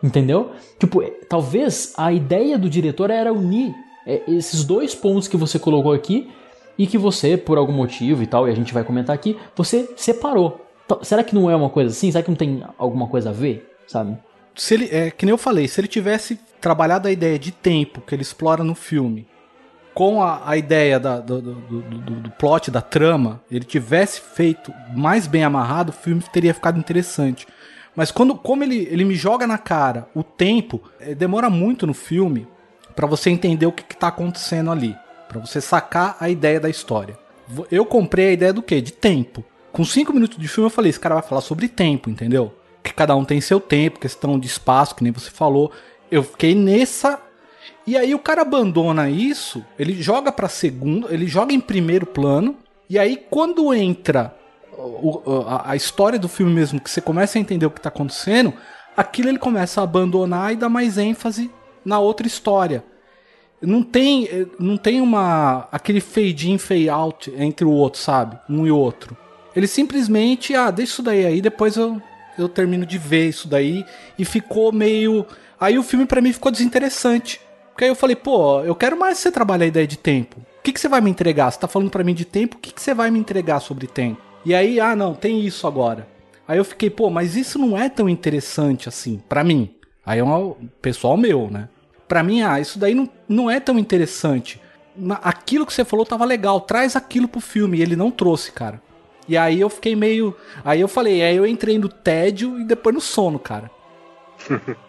Entendeu? Tipo, é, talvez a ideia do diretor era unir é, esses dois pontos que você colocou aqui e que você, por algum motivo e tal, e a gente vai comentar aqui, você separou. Tá- Será que não é uma coisa assim? Será que não tem alguma coisa a ver? Sabe? Se ele, é, que nem eu falei, se ele tivesse trabalhado a ideia de tempo que ele explora no filme com a, a ideia da- do, do, do, do- plot, da trama, ele tivesse feito mais bem amarrado, o filme teria ficado interessante. Mas quando, como ele, ele me joga na cara o tempo, é, demora muito no filme pra você entender o que, que tá acontecendo ali. Pra você sacar a ideia da história. Eu comprei a ideia do quê? De tempo. Com cinco minutos de filme eu falei, esse cara vai falar sobre tempo, entendeu? Que cada um tem seu tempo, questão de espaço, que nem você falou. Eu fiquei nessa. E aí o cara abandona isso, ele joga pra segundo, ele joga em primeiro plano, e aí quando entra o- o- a, história do filme mesmo, que você começa a entender o que tá acontecendo, aquilo ele começa a abandonar e dá mais ênfase na outra história. Não tem, eh, não tem uma aquele fade in, fade out entre o outro, sabe? Um e outro. Ele simplesmente, ah, deixa isso daí aí, depois eu, eu termino de ver isso daí. E ficou meio. Aí o filme pra mim ficou desinteressante. Porque aí eu falei, pô, eu quero mais você trabalhar a ideia de tempo. O que, que você vai me entregar? Você tá falando pra mim de tempo, o que, que você vai me entregar sobre tempo? E aí, ah, não, tem isso agora. Aí eu fiquei, pô, mas isso não é tão interessante assim, pra mim. Aí é um pessoal meu, né? Pra mim, ah, isso daí não, não é tão interessante. Aquilo que você falou tava legal, traz aquilo pro filme. E ele não trouxe, cara. E aí eu fiquei meio. Aí eu falei, aí eu entrei no tédio e depois no sono, cara. *laughs*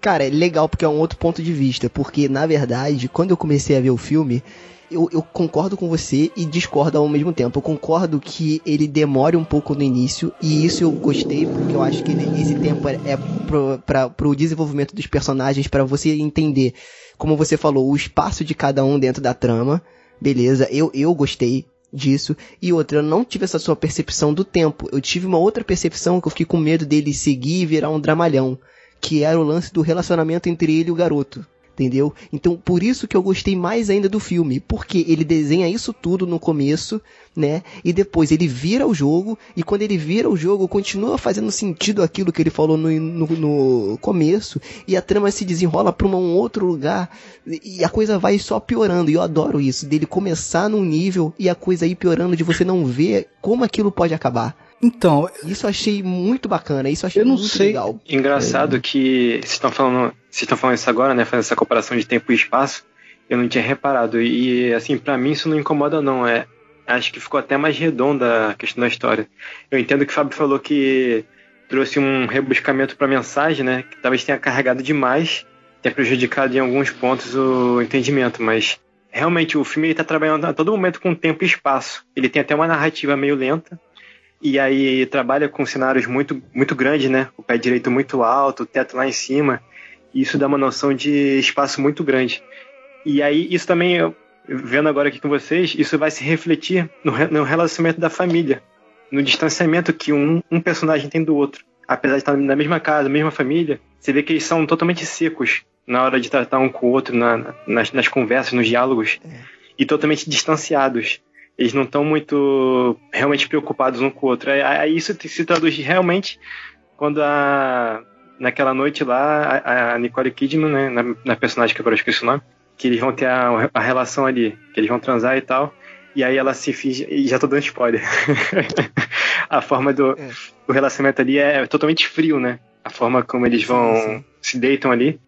Cara, é legal porque é um outro ponto de vista. Porque, na verdade, quando eu comecei a ver o filme, eu, eu, concordo com você e discordo ao mesmo tempo. Eu concordo que ele demore um pouco no início, e isso eu gostei, porque eu acho que ele, esse tempo é, é pro, pra, pro desenvolvimento dos personagens, para você entender, como você falou, o espaço de cada um dentro da trama. Beleza, eu, eu gostei disso. E outra, eu não tive essa sua percepção do tempo. Eu tive uma outra percepção que eu fiquei com medo dele seguir e virar um dramalhão. Que era o lance do relacionamento entre ele e o garoto entendeu? Então, por isso que eu gostei mais ainda do filme, porque ele desenha isso tudo no começo, né? E depois ele vira o jogo, e quando ele vira o jogo, continua fazendo sentido aquilo que ele falou no, no, no começo, e a trama se desenrola para um outro lugar, e a coisa vai só piorando, e eu adoro isso, dele começar num nível e a coisa ir piorando, de você não ver como aquilo pode acabar. Então, isso eu achei muito bacana, isso eu achei eu não muito sei. legal. Engraçado é. que vocês estão falando, vocês estão falando isso agora, né, fazendo essa comparação de tempo e espaço. Eu não tinha reparado e assim, para mim isso não incomoda não, é acho que ficou até mais redonda a questão da história. Eu entendo que o Fábio falou que trouxe um rebuscamento para a mensagem, né, que talvez tenha carregado demais, tenha prejudicado em alguns pontos o entendimento, mas realmente o filme está trabalhando a todo momento com tempo e espaço. Ele tem até uma narrativa meio lenta, e aí trabalha com cenários muito, muito grandes, né? O pé direito muito alto, o teto lá em cima. E isso dá uma noção de espaço muito grande. E aí isso também, vendo agora aqui com vocês, isso vai se refletir no, no relacionamento da família, no distanciamento que um, um personagem tem do outro. Apesar de estar na mesma casa, mesma família, você vê que eles são totalmente secos na hora de tratar um com o outro, na, nas, nas conversas, nos diálogos, é. e totalmente distanciados eles não estão muito realmente preocupados um com o outro. Aí isso se traduz realmente quando a naquela noite lá a, Nicole Kidman, né, na, na, personagem que agora eu esqueci o nome, que eles vão ter a, a relação ali, que eles vão transar e tal. E aí ela se finge. E já tô dando spoiler. *laughs* a forma do, é. do relacionamento ali é totalmente frio, né? A forma como eles vão. Sim, sim. se deitam ali.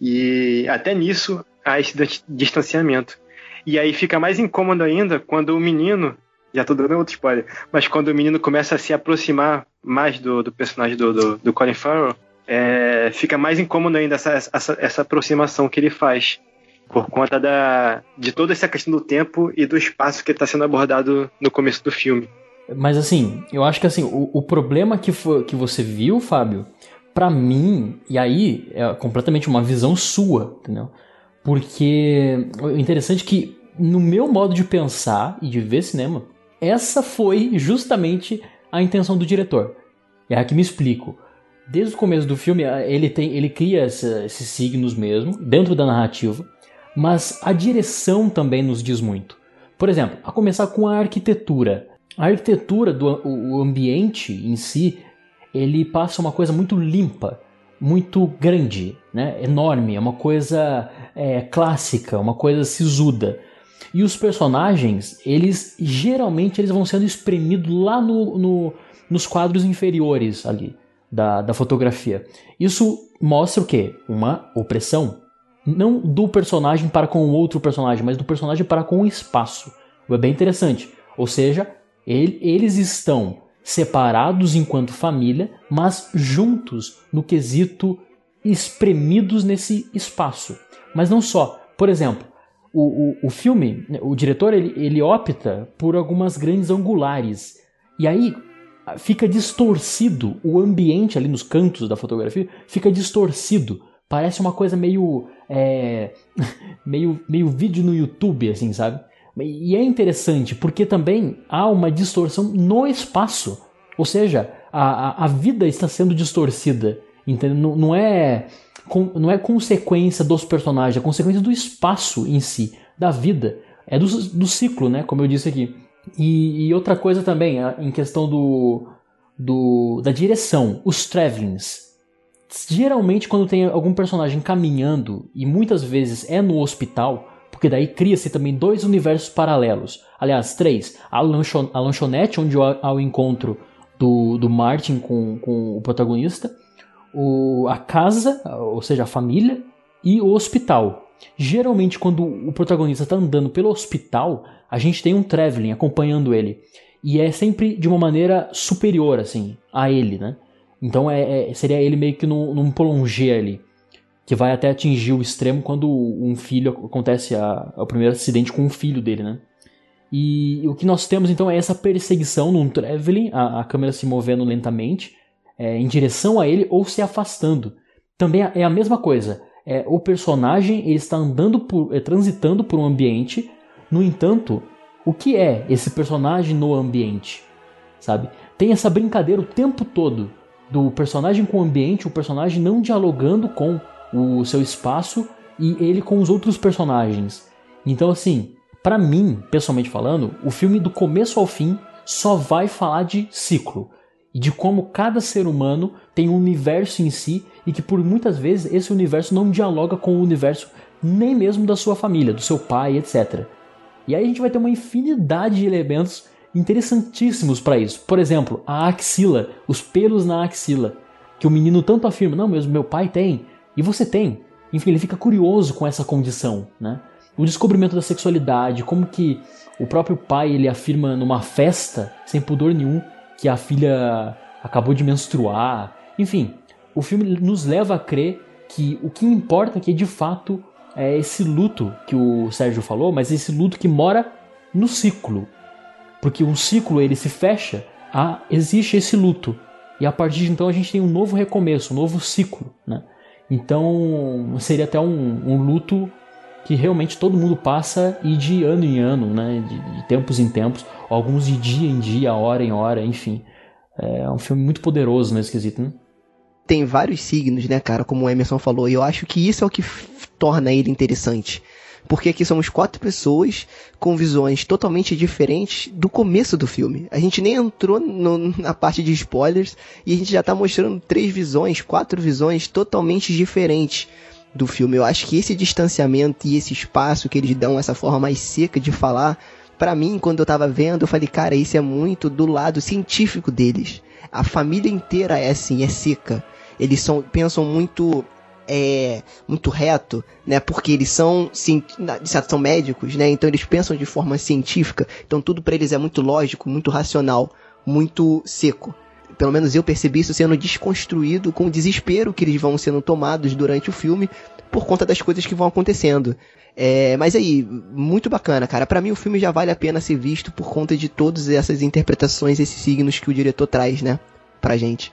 E até nisso há esse distanciamento. E aí fica mais incômodo ainda quando o menino, já tô dando outro spoiler, mas quando o menino começa a se aproximar mais do, do personagem do, do, do Colin Farrell, é, fica mais incômodo ainda essa, essa, essa aproximação que ele faz por conta da, de toda essa questão do tempo e do espaço que está sendo abordado no começo do filme. Mas assim, eu acho que assim, o, o problema que, foi, que você viu, Fábio, para mim, e aí é completamente uma visão sua, entendeu? Porque o interessante é que no meu modo de pensar e de ver cinema, essa foi justamente a intenção do diretor. É aqui me explico. Desde o começo do filme, ele, tem, ele cria essa, esses signos mesmo, dentro da narrativa, mas a direção também nos diz muito. Por exemplo, a começar com a arquitetura. A arquitetura do o ambiente em si, ele passa uma coisa muito limpa, muito grande, né? enorme, é uma coisa é, clássica, uma coisa sisuda. E os personagens, eles geralmente eles vão sendo espremidos lá no, no, nos quadros inferiores ali da, da fotografia. Isso mostra o quê? Uma opressão. Não do personagem para com o outro personagem, mas do personagem para com o espaço. É bem interessante. Ou seja, ele, eles estão separados enquanto família, mas juntos no quesito espremidos nesse espaço. Mas não só. Por exemplo, o, o, o filme, o diretor, ele, ele opta por algumas grandes angulares. E aí fica distorcido o ambiente ali nos cantos da fotografia, fica distorcido. Parece uma coisa meio. É, *laughs* meio, meio vídeo no YouTube, assim, sabe? E é interessante porque também há uma distorção no espaço. Ou seja, a, a, vida está sendo distorcida. Entendeu? Não, não é não é consequência dos personagens, é consequência do espaço em si, da vida. É do, do ciclo, né? Como eu disse aqui. E, e outra coisa também, em questão do, do da direção, os travelings. Geralmente, quando tem algum personagem caminhando, e muitas vezes é no hospital, porque daí cria-se também dois universos paralelos. Aliás, três. A, lanchon a lanchonete, onde há o encontro do, do Martin com, com o protagonista o, a casa, ou seja, a família, e o hospital. Geralmente, quando o protagonista está andando pelo hospital, a gente tem um traveling acompanhando ele. E é sempre de uma maneira superior, assim, a ele, né? Então é, é seria ele meio que num, num prolongê ali. que vai até atingir o extremo quando um filho acontece a, o primeiro acidente com um filho dele, né? E o que nós temos então é essa perseguição num traveling, a, a câmera se movendo lentamente é, em direção a ele ou se afastando. Também é a mesma coisa. É, o personagem ele está andando por, é, transitando por um ambiente. No entanto, o que é esse personagem no ambiente? Sabe? Tem essa brincadeira o tempo todo do personagem com o ambiente, o personagem não dialogando com o seu espaço e ele com os outros personagens. Então, assim, para mim, pessoalmente falando, o filme do começo ao fim só vai falar de ciclo e de como cada ser humano tem um universo em si e que por muitas vezes esse universo não dialoga com o universo nem mesmo da sua família, do seu pai, etc. E aí a gente vai ter uma infinidade de elementos interessantíssimos para isso. Por exemplo, a axila, os pelos na axila, que o menino tanto afirma, não, mesmo meu pai tem, e você tem. Enfim, ele fica curioso com essa condição, né? O descobrimento da sexualidade, como que o próprio pai ele afirma numa festa, sem pudor nenhum, que a filha acabou de menstruar. Enfim, o filme nos leva a crer que o que importa aqui de fato é esse luto que o Sérgio falou, mas esse luto que mora no ciclo. Porque um ciclo ele se fecha, ah, existe esse luto. E a partir de então a gente tem um novo recomeço, um novo ciclo. Né? Então seria até um, um luto que realmente todo mundo passa e de ano em ano, né? De, de, tempos em tempos, alguns de dia em dia, hora em hora, enfim. É um filme muito poderoso nesse quesito, né? Tem vários signos, né, cara, como o Emerson falou, e eu acho que isso é o que torna ele interessante. Porque aqui somos quatro pessoas com visões totalmente diferentes do começo do filme. A gente nem entrou no, na parte de spoilers e a gente já tá mostrando três visões, quatro visões totalmente diferentes do filme. Eu acho que esse distanciamento e esse espaço que eles dão, essa forma mais seca de falar, para mim, quando eu tava vendo, eu falei, cara, isso é muito do lado científico deles. A família inteira é assim, é seca. Eles são, pensam muito é muito reto, né? Porque eles são, são médicos, né? Então eles pensam de forma científica. Então tudo para eles é muito lógico, muito racional, muito seco pelo menos eu percebi isso sendo desconstruído com o desespero que eles vão sendo tomados durante o filme por conta das coisas que vão acontecendo. É, mas aí, muito bacana, cara. Para mim o filme já vale a pena ser visto por conta de todas essas interpretações, esses signos que o diretor traz, né, pra gente.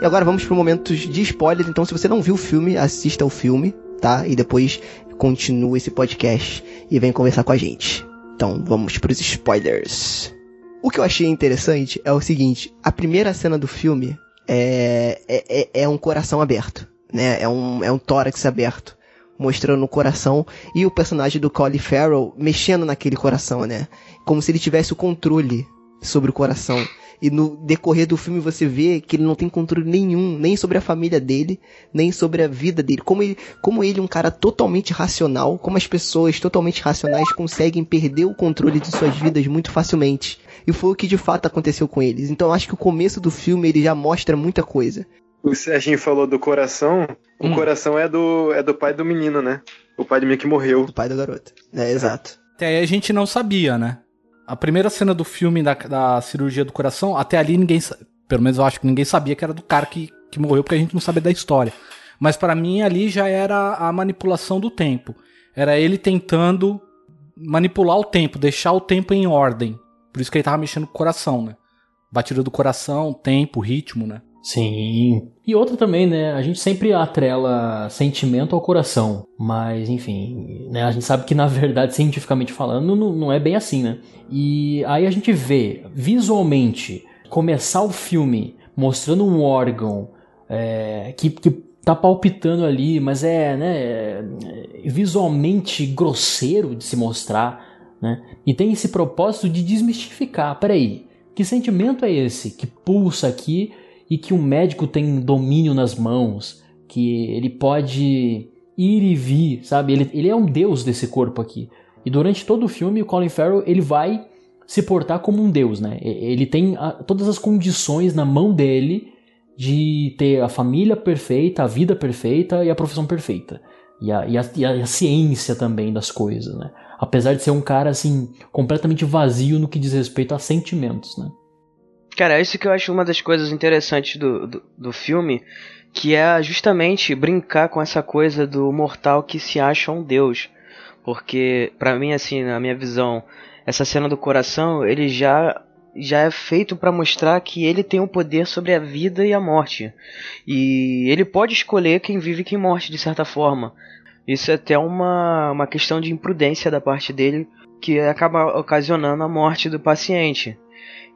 E agora vamos para momentos de spoilers. Então, se você não viu o filme, assista o filme, tá? E depois continua esse podcast e vem conversar com a gente. Então, vamos para os spoilers. O que eu achei interessante é o seguinte: a primeira cena do filme é, é, é, é um coração aberto, né? É um, é um tórax aberto mostrando o coração e o personagem do Colin Farrell mexendo naquele coração, né? Como se ele tivesse o controle sobre o coração. E no decorrer do filme você vê que ele não tem controle nenhum, nem sobre a família dele, nem sobre a vida dele. Como ele, como ele é um cara totalmente racional, como as pessoas totalmente racionais conseguem perder o controle de suas vidas muito facilmente. E foi o que de fato aconteceu com eles. Então acho que o começo do filme ele já mostra muita coisa. O Serginho falou do coração. O hum. coração é do, é do pai do menino, né? O pai do menino que morreu. O pai da garota. É, exato. Até aí a gente não sabia, né? A primeira cena do filme da, da cirurgia do coração, até ali ninguém, pelo menos eu acho que ninguém sabia que era do cara que, que morreu, porque a gente não sabia da história. Mas para mim ali já era a manipulação do tempo. Era ele tentando manipular o tempo, deixar o tempo em ordem. Por isso que ele tava mexendo com o coração, né? Batida do coração, tempo, ritmo, né? Sim. E outra também, né? A gente sempre atrela sentimento ao coração. Mas, enfim, né? A gente sabe que, na verdade, cientificamente falando, não, não é bem assim, né? E aí a gente vê visualmente começar o filme mostrando um órgão é, que, que tá palpitando ali, mas é, né, é visualmente grosseiro de se mostrar, né? E tem esse propósito de desmistificar. Peraí, que sentimento é esse que pulsa aqui e que o médico tem domínio nas mãos, que ele pode ir e vir, sabe? Ele, ele é um deus desse corpo aqui. E durante todo o filme, o Colin Farrell ele vai se portar como um deus, né? Ele tem a, todas as condições na mão dele de ter a família perfeita, a vida perfeita e a profissão perfeita. E a, e a, e a, e a ciência também das coisas, né? Apesar de ser um cara, assim, completamente vazio no que diz respeito a sentimentos, né? Cara, isso que eu acho uma das coisas interessantes do, do, do filme, que é justamente brincar com essa coisa do mortal que se acha um deus. Porque, para mim, assim, na minha visão, essa cena do coração, ele já já é feito para mostrar que ele tem o um poder sobre a vida e a morte. E ele pode escolher quem vive e quem morre, de certa forma. Isso é até uma, uma questão de imprudência da parte dele, que acaba ocasionando a morte do paciente.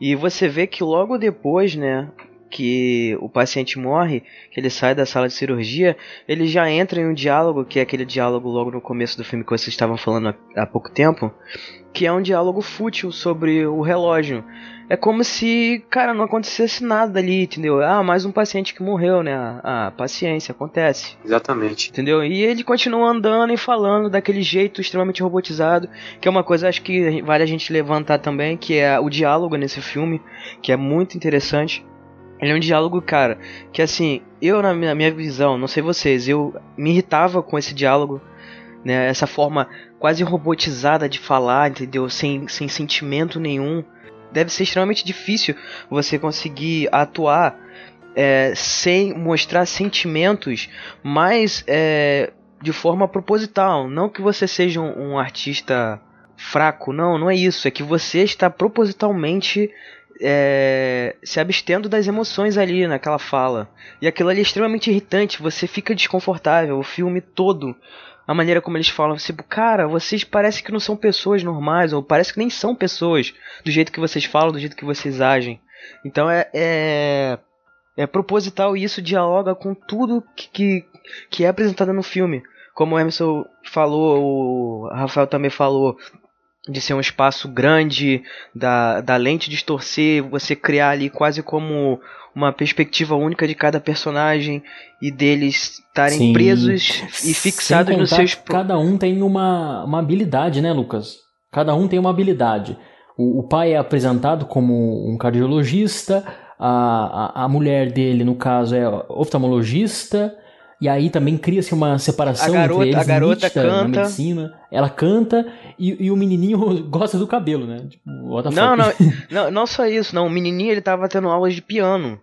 E você vê que logo depois, né, que o paciente morre, que ele sai da sala de cirurgia, ele já entra em um diálogo, que é aquele diálogo logo no começo do filme que vocês estavam falando há, pouco tempo, que é um diálogo fútil sobre o relógio. É como se, cara, não acontecesse nada ali, entendeu? Ah, mais um paciente que morreu, né? Ah, paciência, acontece. Exatamente. Entendeu? E ele continua andando e falando daquele jeito extremamente robotizado, que é uma coisa acho que vale a gente levantar também, que é o diálogo nesse filme, que é muito interessante. Ele é um diálogo, cara, que assim, eu na minha, visão, não sei vocês, eu me irritava com esse diálogo, né? Essa forma quase robotizada de falar, entendeu? Sem, sem sentimento nenhum. Deve ser extremamente difícil você conseguir atuar é, sem mostrar sentimentos, mas é, de forma proposital. Não que você seja um, um artista fraco, não, não é isso. É que você está propositalmente é, se abstendo das emoções ali naquela fala. E aquilo ali é extremamente irritante, você fica desconfortável o filme todo. A maneira como eles falam, tipo, cara, vocês parece que não são pessoas normais, ou parece que nem são pessoas, do jeito que vocês falam, do jeito que vocês agem. Então é, é, é proposital e isso dialoga com tudo que, que, que é apresentado no filme. Como o Emerson falou, o Rafael também falou, de ser um espaço grande, da, da lente distorcer, você criar ali quase como uma perspectiva única de cada personagem e deles estarem presos e fixados nos seus. Cada um tem uma, uma habilidade, né, Lucas? Cada um tem uma habilidade. O, o pai é apresentado como um cardiologista, a, a, a mulher dele, no caso, é oftalmologista, e aí também cria-se uma separação a garota, entre eles a garota canta. na medicina. Ela canta e, e, o menininho *laughs* gosta do cabelo, né? Tipo, não, não, *laughs* não, não só isso, não. O menininho ele tava tendo aulas de piano.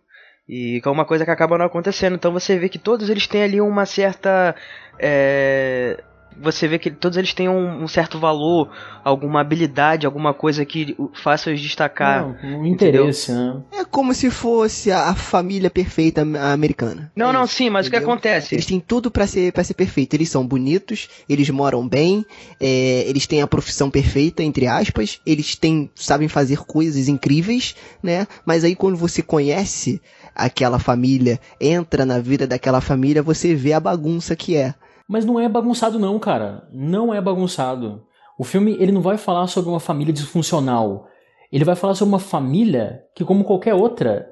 E que é uma coisa que acaba não acontecendo. Então você vê que todos eles têm ali uma certa. É, você vê que todos eles têm um, um, certo valor, alguma habilidade, alguma coisa que faça os destacar. Não, um interesse, né? É como se fosse a, família perfeita americana. Não, é não, isso, sim, mas entendeu? o que acontece? Eles têm tudo para ser para ser perfeito. Eles são bonitos, eles moram bem, é, eles têm a profissão perfeita entre aspas, eles têm sabem fazer coisas incríveis, né? Mas aí quando você conhece aquela família, entra na vida daquela família, você vê a bagunça que é. Mas não é bagunçado não, cara. Não é bagunçado. O filme ele não vai falar sobre uma família disfuncional. Ele vai falar sobre uma família que, como qualquer outra,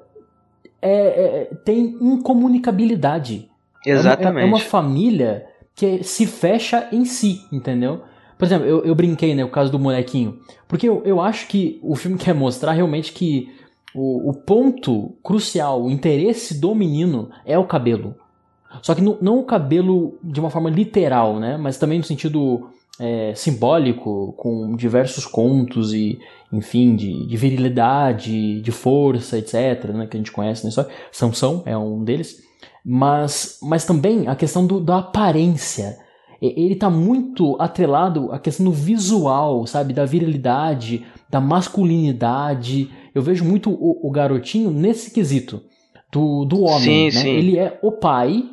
é, é, tem incomunicabilidade. Exatamente. É uma, é uma, família que se fecha em si, entendeu? Por exemplo, eu, eu brinquei, né, o caso do molequinho. Porque eu, eu acho que o filme quer mostrar realmente que o, o ponto crucial, o interesse do menino é o cabelo. Só que não, não o cabelo de uma forma literal, né? Mas também no sentido é, simbólico, com diversos contos e, enfim, de, de, virilidade, de força, etc., né? Que a gente conhece na história. Sansão é um deles. Mas, mas também a questão do, da aparência. Ele está muito atrelado à questão do visual, sabe? Da virilidade, da masculinidade. Eu vejo muito o, o garotinho nesse quesito. Do, do homem, sim, né? Sim. Ele é o pai,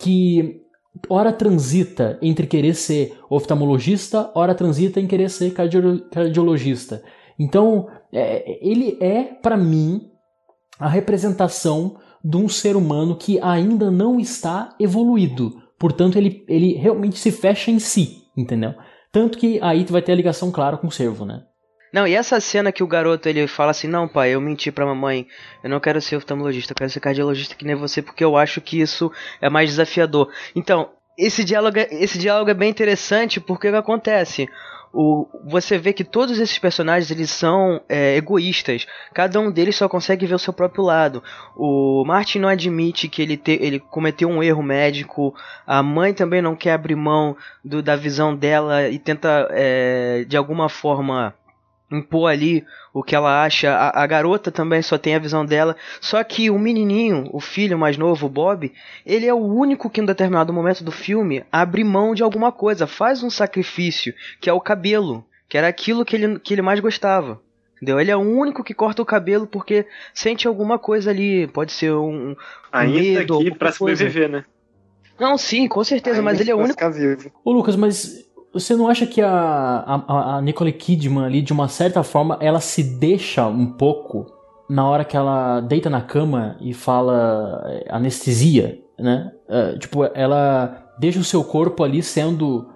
que ora transita entre querer ser oftalmologista, ora transita em querer ser cardiologista. Então, é, ele é, para mim, a representação de um ser humano que ainda não está evoluído. Portanto, ele, ele realmente se fecha em si, entendeu? Tanto que aí tu vai ter a ligação clara com o servo, né? Não, e essa cena que o garoto ele fala assim: Não, pai, eu menti pra mamãe, eu não quero ser oftalmologista, eu quero ser cardiologista que nem você, porque eu acho que isso é mais desafiador. Então, esse diálogo, é- esse diálogo é bem interessante porque o que acontece? O, você vê que todos esses personagens eles são é, egoístas. Cada um deles só consegue ver o seu próprio lado. O Martin não admite que ele, te, ele cometeu um erro médico. A mãe também não quer abrir mão do, da visão dela e tenta é, de alguma forma impor ali o que ela acha. A, a, garota também só tem a visão dela. Só que o menininho, o filho mais novo, o Bob, ele é o único que em determinado momento do filme abre mão de alguma coisa, faz um sacrifício, que é o cabelo, que era aquilo que ele, que ele mais gostava. Entendeu? Ele é o único que corta o cabelo porque sente alguma coisa ali. Pode ser um. um Ainda medo, aqui pra sobreviver, né? Não, sim, com certeza, Ainda mas ele é o único. Ô, Lucas, mas você não acha que a, a, a Nicole Kidman ali, de uma certa forma, ela se deixa um pouco na hora que ela deita na cama e fala é, anestesia, né? É, tipo, ela deixa o seu corpo ali sendo.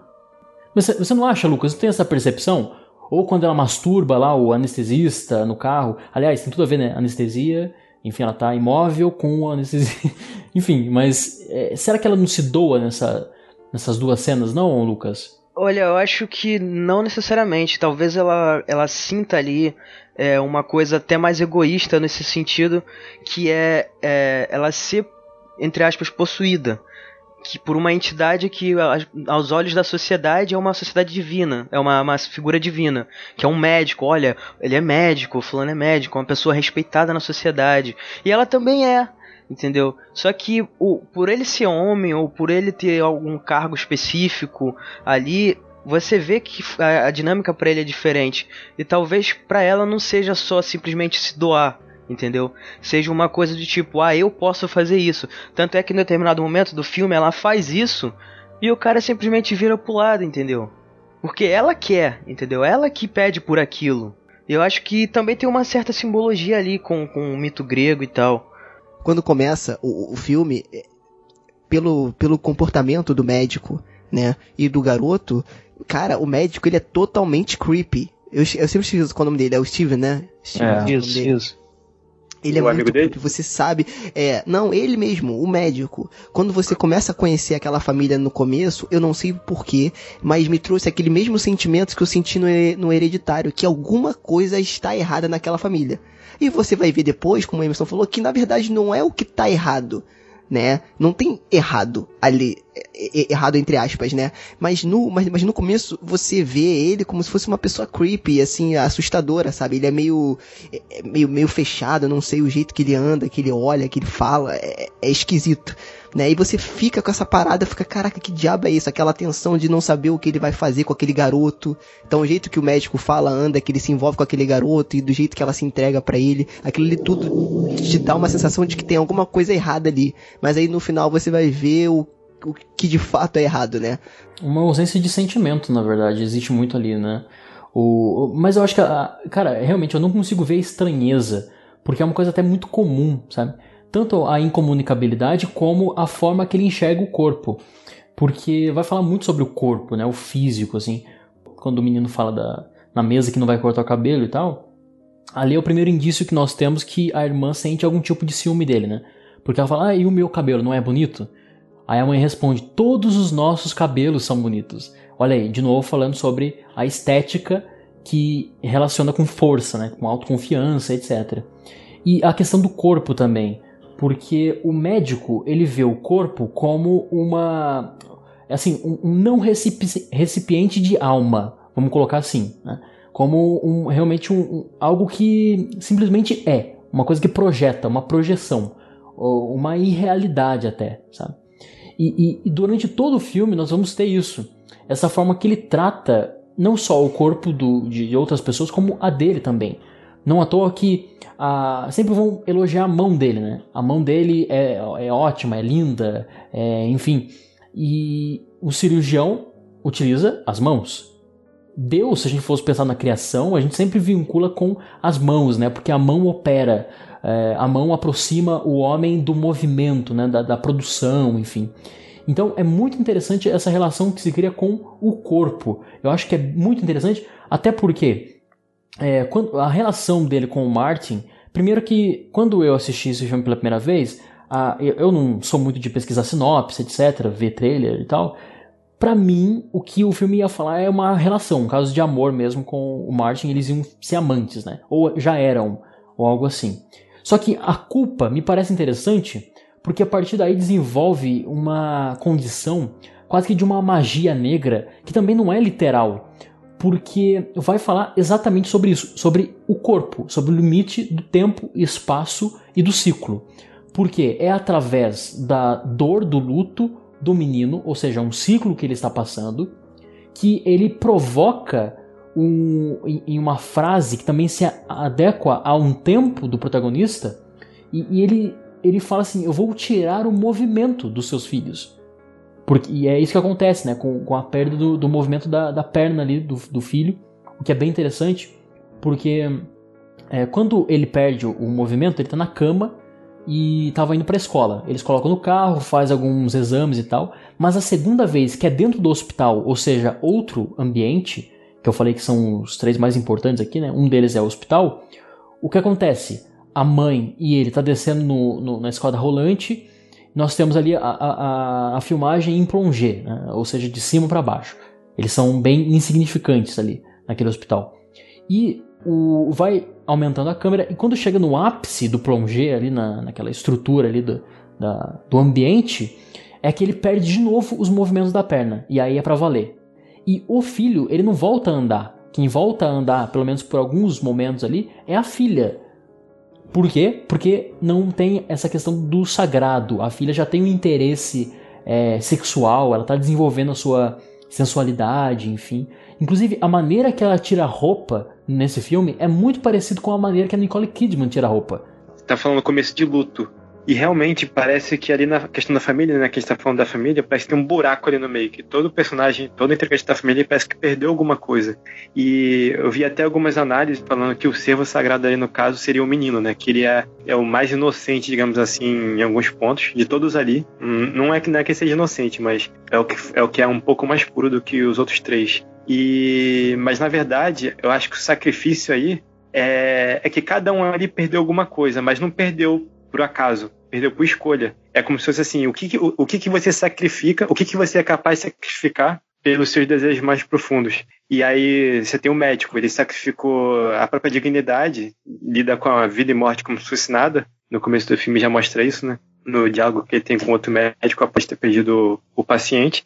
Você, você não acha, Lucas? Não tem essa percepção? Ou quando ela masturba lá, o anestesista no carro. Aliás, tem tudo a ver, né? Anestesia. Enfim, ela tá imóvel com anestesia. *laughs* enfim, mas é, será que ela não se doa nessa, nessas duas cenas, não, Lucas? Olha, eu acho que não necessariamente. Talvez ela, ela sinta ali é, uma coisa até mais egoísta nesse sentido, que é, é ela ser, entre aspas, possuída que por uma entidade que aos olhos da sociedade é uma sociedade divina, é uma, uma figura divina, que é um médico, olha, ele é médico, fulano é médico, uma pessoa respeitada na sociedade. E ela também é, entendeu? Só que o, por ele ser homem ou por ele ter algum cargo específico ali, você vê que a, a dinâmica para ele é diferente e talvez para ela não seja só simplesmente se doar, entendeu? Seja uma coisa de tipo, ah, eu posso fazer isso. Tanto é que em determinado momento do filme ela faz isso e o cara simplesmente vira pro lado, entendeu? Porque ela quer, entendeu? Ela que pede por aquilo. Eu acho que também tem uma certa simbologia ali com, com o mito grego e tal quando começa o, o filme, é, pelo, pelo comportamento do médico, né, e do garoto, cara, o médico ele é totalmente creepy. Eu, eu sempre esqueço qual é o nome dele, é o Steven, né? Steven, é, isso, isso. Ele é o é muito creepy, você sabe. É, não, ele mesmo, o médico. Quando você começa a conhecer aquela família no começo, eu não sei porquê, mas me trouxe aquele mesmo sentimento que eu senti no, no hereditário, que alguma coisa está errada naquela família. E você vai ver depois, como a Emerson falou, que na verdade não é o que tá errado, né? Não tem errado ali, errado entre aspas, né? Mas no, mas, mas no começo você vê ele como se fosse uma pessoa creepy, assim, assustadora, sabe? Ele é meio, é, é meio, meio fechado, não sei o jeito que ele anda, que ele olha, que ele fala, é, é esquisito né? E você fica com essa parada, fica, caraca, que diabo é isso? Aquela tensão de não saber o que ele vai fazer com aquele garoto. Então, o jeito que o médico fala, anda, que ele se envolve com aquele garoto e do jeito que ela se entrega para ele, aquilo ali tudo te dá uma sensação de que tem alguma coisa errada ali. Mas aí no final você vai ver o, o que de fato é errado, né? Uma ausência de sentimento, na verdade, existe muito ali, né? O, mas eu acho que, cara, realmente eu não consigo ver estranheza, porque é uma coisa até muito comum, sabe? Tanto a incomunicabilidade como a forma que ele enxerga o corpo. Porque vai falar muito sobre o corpo, né? O físico, assim. Quando o menino fala da, na mesa que não vai cortar o cabelo e tal. Ali é o primeiro indício que nós temos que a irmã sente algum tipo de ciúme dele, né? Porque ela fala, ah, e o meu cabelo não é bonito? Aí a mãe responde, todos os nossos cabelos são bonitos. Olha aí, de novo falando sobre a estética que relaciona com força, né? Com autoconfiança, etc. E a questão do corpo também porque o médico ele vê o corpo como uma assim um, não recipi recipiente de alma, vamos colocar assim, né? como um, realmente um, um, algo que simplesmente é, uma coisa que projeta, uma projeção, uma irrealidade até, sabe? E, e, e durante todo o filme nós vamos ter isso, essa forma que ele trata não só o corpo do, de outras pessoas, como a dele também. Não à toa que ah, sempre vão elogiar a mão dele, né? A mão dele é, é ótima, é linda, é, enfim. E o cirurgião utiliza as mãos. Deus, se a gente fosse pensar na criação, a gente sempre vincula com as mãos, né? Porque a mão opera, é, a mão aproxima o homem do movimento, né? Da, da produção, enfim. Então é muito interessante essa relação que se cria com o corpo. Eu acho que é muito interessante, até porque é, quando, a relação dele com o Martin. Primeiro que quando eu assisti esse filme pela primeira vez, a, eu, eu não sou muito de pesquisar sinopse, etc, ver trailer e tal. Pra mim, o que o filme ia falar é uma relação, um caso de amor mesmo com o Martin, eles iam ser amantes, né? Ou já eram, ou algo assim. Só que a culpa me parece interessante porque a partir daí desenvolve uma condição quase que de uma magia negra que também não é literal, porque vai falar exatamente sobre isso, sobre o corpo, sobre o limite do tempo, espaço e do ciclo. Porque é através da dor do luto do menino, ou seja, um ciclo que ele está passando, que ele provoca um, em uma frase que também se adequa a um tempo do protagonista, e, e ele ele fala assim: Eu vou tirar o movimento dos seus filhos. Porque, e é isso que acontece, né? Com, com a perda do, do movimento da, da perna ali do, do filho, o que é bem interessante, porque é, quando ele perde o, o movimento, ele tá na cama e estava indo para a escola. Eles colocam no carro, faz alguns exames e tal, mas a segunda vez que é dentro do hospital, ou seja, outro ambiente, que eu falei que são os três mais importantes aqui, né? Um deles é o hospital. O que acontece? a mãe e ele tá descendo no, no, na escada rolante. Nós temos ali a, a, a filmagem em plongé, né? ou seja, de cima para baixo. Eles são bem insignificantes ali naquele hospital. E o, vai aumentando a câmera e quando chega no ápice do plongé ali na, naquela estrutura ali do, da, do ambiente, é que ele perde de novo os movimentos da perna e aí é para valer. E o filho ele não volta a andar. Quem volta a andar, pelo menos por alguns momentos ali, é a filha por quê? Porque não tem essa questão do sagrado. A filha já tem um interesse é, sexual, ela está desenvolvendo a sua sensualidade, enfim. Inclusive, a maneira que ela tira roupa nesse filme é muito parecido com a maneira que a Nicole Kidman tira roupa. Tá falando começo de luto. E realmente parece que ali na questão da família, né, que a gente tá falando da família, parece que tem um buraco ali no meio, que todo personagem, todo integrante da família parece que perdeu alguma coisa. E eu vi até algumas análises falando que o servo sagrado ali no caso seria o menino, né, que ele é, é o mais inocente, digamos assim, em alguns pontos, de todos ali. Hum, não é que não é que seja inocente, mas é o que é o que é um pouco mais puro do que os outros três. E mas na verdade, eu acho que o sacrifício aí é, é que cada um ali perdeu alguma coisa, mas não perdeu por acaso, perdeu por escolha. É como se fosse assim, o que, o, o que, que você sacrifica, o que, que você é capaz de sacrificar pelos seus desejos mais profundos. E aí você tem um médico, ele sacrificou a própria dignidade, lida com a vida e morte como se fosse nada. No começo do filme já mostra isso, né? No diálogo que ele tem com outro médico após ter perdido o, o paciente.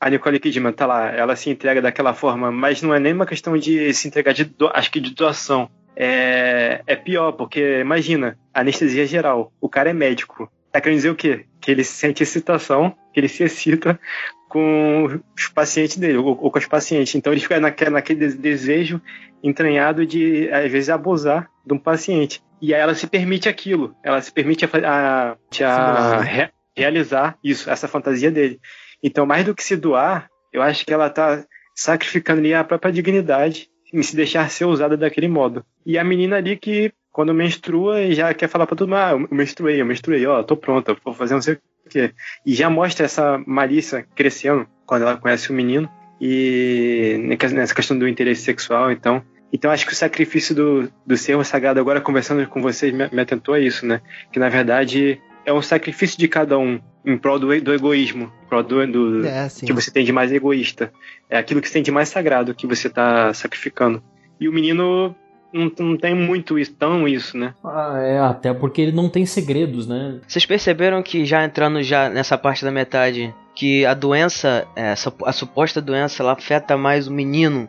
A Nicole Kidman tá lá, ela se entrega daquela forma, mas não é nem uma questão de se entregar de, do, acho que de doação é, é pior, porque imagina, anestesia geral, o cara é médico. Tá querendo dizer o quê? Que ele sente excitação, que ele se excita com os pacientes dele, ou, ou com os pacientes. Então ele fica naquele, naquele desejo entranhado de, às vezes, abusar de um paciente. E aí ela se permite aquilo, ela se permite a, a, a re, realizar isso, essa fantasia dele. Então, mais do que se doar, eu acho que ela tá sacrificando ali a própria dignidade em se deixar ser usada daquele modo. E a menina ali que, quando menstrua, já quer falar pra todo mundo, ah, eu menstruei, eu menstruei, ó, tô pronta, vou fazer não sei o quê. E já mostra essa malícia crescendo quando ela conhece o menino. E nessa questão do interesse sexual, então. Então acho que o sacrifício do, do servo sagrado, agora conversando com vocês, me, me atentou a isso, né? Que na verdade é um sacrifício de cada um em prol do, do egoísmo, em prol do, do é, que você tem de mais egoísta. É aquilo que você tem de mais sagrado que você está sacrificando. E o menino não, não tem muito isso, tão isso, né? Ah, é, até porque ele não tem segredos, né? Vocês perceberam que já entrando já nessa parte da metade, que a doença, é, a suposta doença, ela afeta mais o menino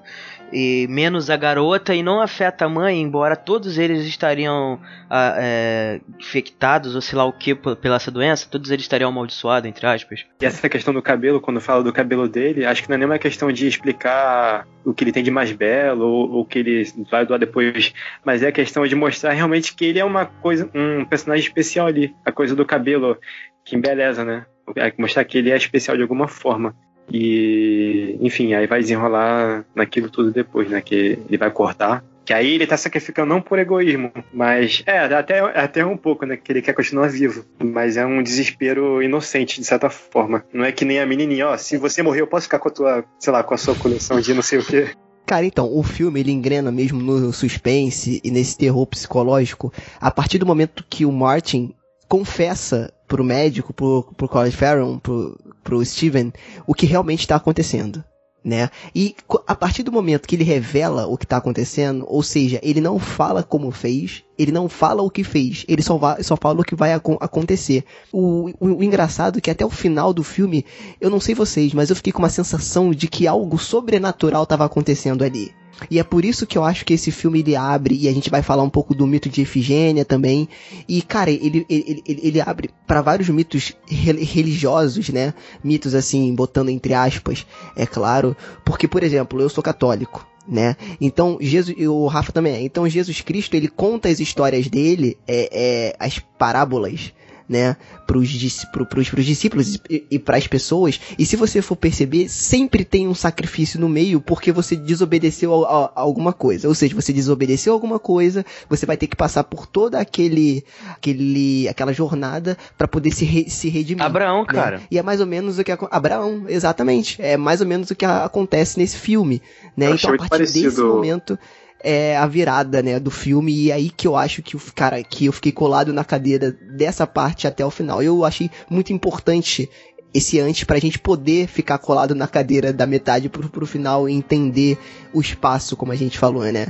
e menos a garota e não afeta a mãe, embora todos eles estariam ah, é, infectados ou sei lá o que pela essa doença, todos eles estariam amaldiçoados, entre aspas. E essa questão do cabelo, quando fala do cabelo dele, acho que não é nenhuma questão de explicar o que ele tem de mais belo ou o que ele vai doar depois, mas é a questão de mostrar realmente que ele é uma coisa, um personagem especial ali, a coisa do cabelo que embeleza, né? É mostrar que ele é especial de alguma forma. E, enfim, aí vai desenrolar naquilo tudo depois, né? Que ele vai cortar. Que aí ele tá sacrificando não por egoísmo, mas é, até, até um pouco, né? Que ele quer continuar vivo. Mas é um desespero inocente, de certa forma. Não é que nem a menininha, ó, se você morrer, eu posso ficar com a tua, sei lá, com a sua coleção de não sei o quê. Cara, então, o filme ele engrena mesmo no suspense e nesse terror psicológico a partir do momento que o Martin confessa pro médico, pro, pro Colin Farrell, pro, pro Steven, o que realmente está acontecendo né? E a partir do momento que ele revela o que está acontecendo, ou seja, ele não fala como fez, ele não fala o que fez, ele só, vai, só fala o que vai ac acontecer. O, o, o, engraçado é que até o final do filme, eu não sei vocês, mas eu fiquei com uma sensação de que algo sobrenatural estava acontecendo ali. E é por isso que eu acho que esse filme ele abre, e a gente vai falar um pouco do mito de Efigênia também. E, cara, ele, ele, ele, ele abre para vários mitos religiosos, né? Mitos assim, botando entre aspas, é claro. Porque, por exemplo, eu sou católico. Né? Então Jesus, o Rafa também. É. Então Jesus Cristo ele conta as histórias dele, é, é, as parábolas né, pros, pro, pros, pros discípulos e, e para as pessoas. E se você for perceber, sempre tem um sacrifício no meio porque você desobedeceu a, a, a alguma coisa. Ou seja, você desobedeceu alguma coisa, você vai ter que passar por toda aquele, aquele, aquela jornada para poder se, re, se redimir. Abraão, né? cara. E é mais ou menos o que Abraão, exatamente. É mais ou menos o que acontece nesse filme, né? Eu então a partir parecido... desse momento é a virada, né, do filme e é aí que eu acho que o cara que eu fiquei colado na cadeira dessa parte até o final. Eu achei muito importante esse antes pra gente poder ficar colado na cadeira da metade pro, pro final e entender o espaço, como a gente falou, né?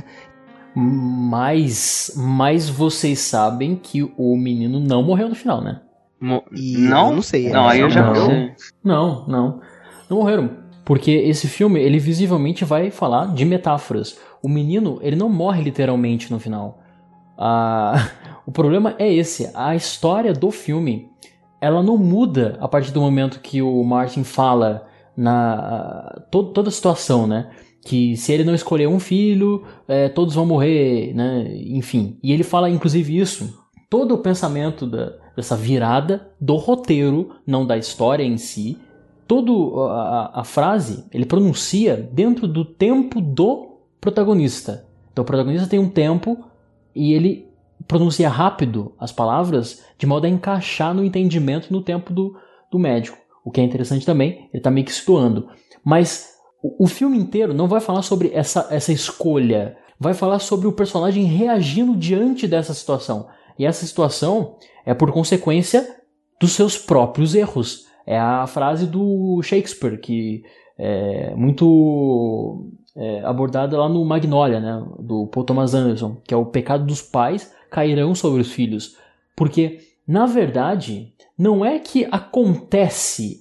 Mas, mas vocês sabem que o menino não morreu no final, né? Mo E não? eu não sei. Não, aí eu já Não. não sei. Não, não. Não morreram. Porque esse filme, ele visivelmente vai falar de metáforas. O menino, ele não morre literalmente no final. Ah, *laughs* o problema é esse. A história do filme, ela não muda a partir do momento que o Martin fala na to, toda a situação, né? Que se ele não escolher um filho, é, todos vão morrer, né? Enfim. E ele fala, inclusive, isso. Todo o pensamento da, dessa virada do roteiro, não da história em si, toda a, a, frase ele pronuncia dentro do tempo do protagonista. Então o protagonista tem um tempo e ele pronuncia rápido as palavras de modo a encaixar no entendimento no tempo do, do médico. O que é interessante também, ele está meio que situando. Mas o, o filme inteiro não vai falar sobre essa, essa escolha. Vai falar sobre o personagem reagindo diante dessa situação. E essa situação é por consequência dos seus próprios erros. É a frase do Shakespeare, que é muito é, abordada lá no Magnolia, né, do Paul Thomas Anderson, que é o pecado dos pais cairão sobre os filhos. Porque, na verdade, não é que acontece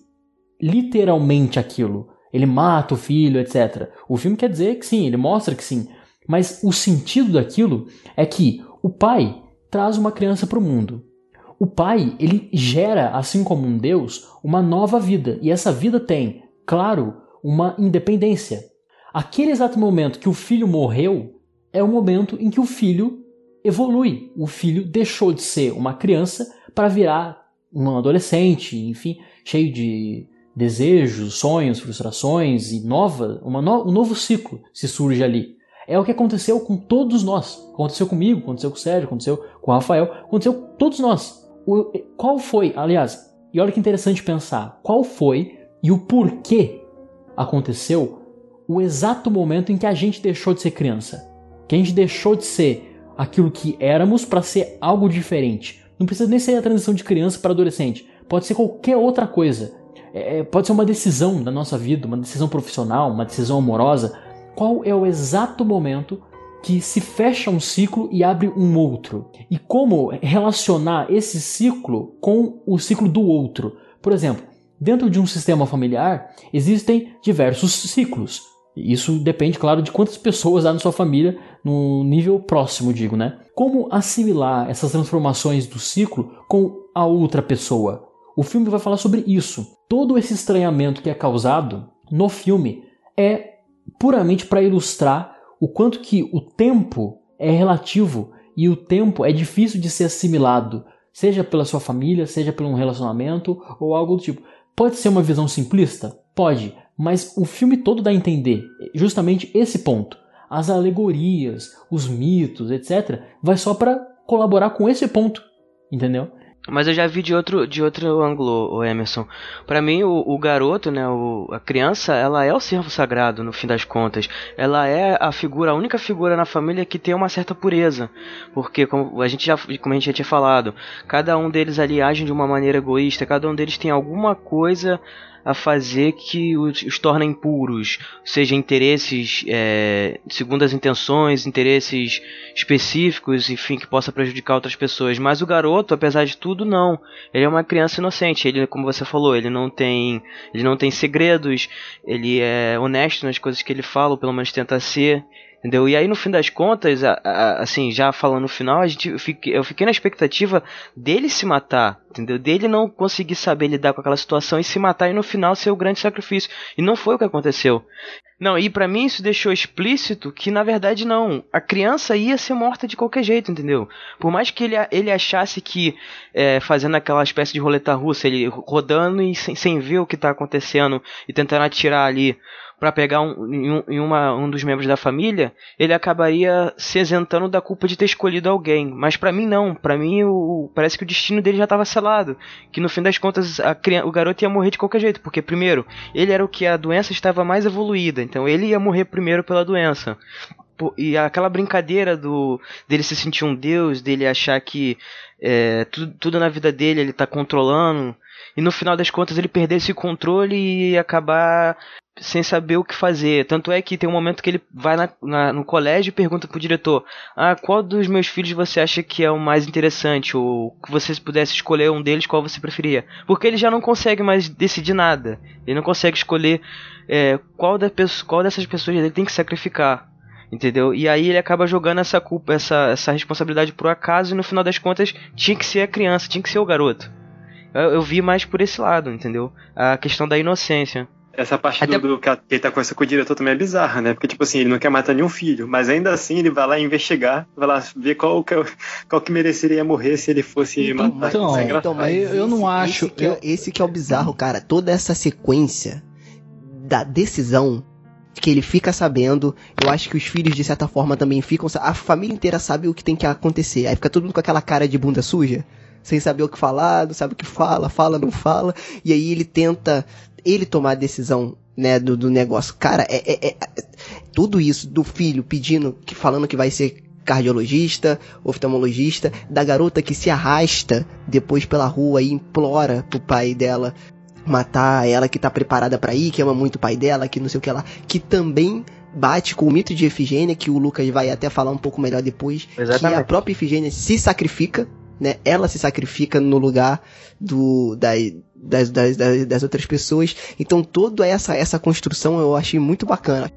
literalmente aquilo. Ele mata o filho, etc. O filme quer dizer que sim, ele mostra que sim. Mas o sentido daquilo é que o pai traz uma criança para o mundo. O pai, ele gera, assim como um Deus, uma nova vida. E essa vida tem, claro, uma independência. Aquele exato momento que o filho morreu é o momento em que o filho evolui. O filho deixou de ser uma criança para virar um adolescente, enfim, cheio de desejos, sonhos, frustrações e nova, uma no, um novo ciclo se surge ali. É o que aconteceu com todos nós. Aconteceu comigo, aconteceu com o Sérgio, aconteceu com o Rafael, aconteceu com todos nós. O, qual foi, aliás, e olha que interessante pensar, qual foi e o porquê aconteceu o exato momento em que a gente deixou de ser criança? Que a gente deixou de ser aquilo que éramos para ser algo diferente. Não precisa nem ser a transição de criança para adolescente. Pode ser qualquer outra coisa. É, pode ser uma decisão da nossa vida, uma decisão profissional, uma decisão amorosa. Qual é o exato momento que se fecha um ciclo e abre um outro. E como relacionar esse ciclo com o ciclo do outro. Por exemplo, dentro de um sistema familiar existem diversos ciclos. Isso depende, claro, de quantas pessoas há na sua família, no nível próximo, digo, né? Como assimilar essas transformações do ciclo com a outra pessoa? O filme vai falar sobre isso. Todo esse estranhamento que é causado no filme é puramente para ilustrar o quanto que o tempo é relativo e o tempo é difícil de ser assimilado, seja pela sua família, seja por um relacionamento ou algo do tipo. Pode ser uma visão simplista? Pode, mas o filme todo dá a entender justamente esse ponto. As alegorias, os mitos, etc., vai só para colaborar com esse ponto, entendeu? Mas eu já vi de outro, de outro ângulo, o Emerson. Para mim, o, o, garoto, né, o, a criança, ela é o servo sagrado, no fim das contas. Ela é a figura, a única figura na família que tem uma certa pureza. Porque, como a gente já, como a gente já tinha falado, cada um deles ali age de uma maneira egoísta, cada um deles tem alguma coisa a fazer que os, os tornem puros, seja interesses é, segundo as intenções, interesses específicos, enfim, que possa prejudicar outras pessoas. Mas o garoto, apesar de tudo, não. Ele é uma criança inocente. Ele, como você falou, ele não tem, ele não tem segredos. Ele é honesto nas coisas que ele fala, ou pelo menos tenta ser. Entendeu? E aí, no fim das contas, a, a, assim, já falando no final, a gente, eu, fiquei, eu fiquei na expectativa dele se matar, entendeu? Dele não conseguir saber lidar com aquela situação e se matar e no final ser o grande sacrifício. E não foi o que aconteceu. Não, e para mim isso deixou explícito que na verdade não. A criança ia ser morta de qualquer jeito, entendeu? Por mais que ele, ele achasse que é, fazendo aquela espécie de roleta russa, ele rodando e sem, sem ver o que tá acontecendo e tentando atirar ali para pegar um, em, em uma, um dos membros da família, ele acabaria se isentando da culpa de ter escolhido alguém. Mas para mim não, para mim o, parece que o destino dele já estava selado, que no fim das contas a, o garoto ia morrer de qualquer jeito, porque primeiro, ele era o que a doença estava mais evoluída, então ele ia morrer primeiro pela doença. E aquela brincadeira do dele se sentir um deus, dele achar que é, tudo, tudo, na vida dele ele está controlando, e no final das contas ele perder esse controle e acabar sem saber o que fazer. Tanto é que tem um momento que ele vai na, na, no colégio e pergunta pro diretor: Ah, qual dos meus filhos você acha que é o mais interessante? Ou que você pudesse escolher um deles, qual você preferia? Porque ele já não consegue mais decidir nada. Ele não consegue escolher é, qual, da, qual dessas pessoas ele tem que sacrificar. Entendeu? E aí ele acaba jogando essa culpa, essa, essa responsabilidade pro acaso e no final das contas tinha que ser a criança, tinha que ser o garoto. Eu, eu vi mais por esse lado, entendeu? A questão da inocência. Essa parte Até... do, do, que ele tá conversando com o diretor também é bizarra, né? Porque, tipo assim, ele não quer matar nenhum filho, mas ainda assim ele vai lá investigar, vai lá ver qual que, é qual que mereceria morrer se ele fosse então, matar. Então, é então mas eu, eu não acho. Esse que, é, esse que é o bizarro, cara. Toda essa sequência da decisão que ele fica sabendo. Eu acho que os filhos, de certa forma, também ficam. A família inteira sabe o que tem que acontecer. Aí fica todo mundo com aquela cara de bunda suja sem saber o que falar, não sabe o que fala, fala, não fala, e aí ele tenta ele tomar a decisão, né, do, do negócio. Cara, é, é, é, tudo isso do filho pedindo, que falando que vai ser cardiologista, oftalmologista, da garota que se arrasta depois pela rua e implora pro pai dela matar ela que tá preparada para ir, que ama muito o pai dela, que não sei o que lá, que também bate com o mito de Efigênia, que o Lucas vai até falar um pouco melhor depois, Exatamente. que a própria Efigênia se sacrifica né? Ela se sacrifica no lugar do da, das, das, das, outras pessoas. Então toda essa essa construção eu achei muito bacana.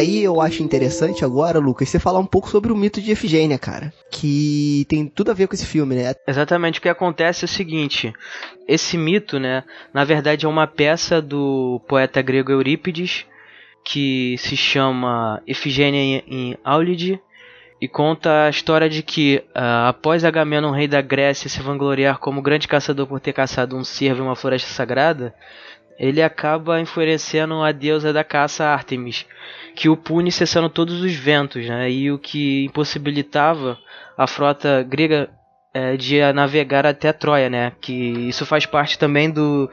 Aí eu acho interessante agora, Lucas, você falar um pouco sobre o mito de Efigênia, cara. Que tem tudo a ver com esse filme, né? Exatamente. O que acontece é o seguinte: esse mito, né, na verdade é uma peça do poeta grego Eurípides, que se chama Efigênia em Áulide, e conta a história de que, uh, após Agamenon, rei da Grécia, se vangloriar como grande caçador por ter caçado um cervo em uma floresta sagrada, ele acaba enfurecendo a deusa da caça Artemis, que o pune cessando todos os ventos, né? E o que impossibilitava a frota grega é, de navegar até Troia, né? Que isso faz parte também do,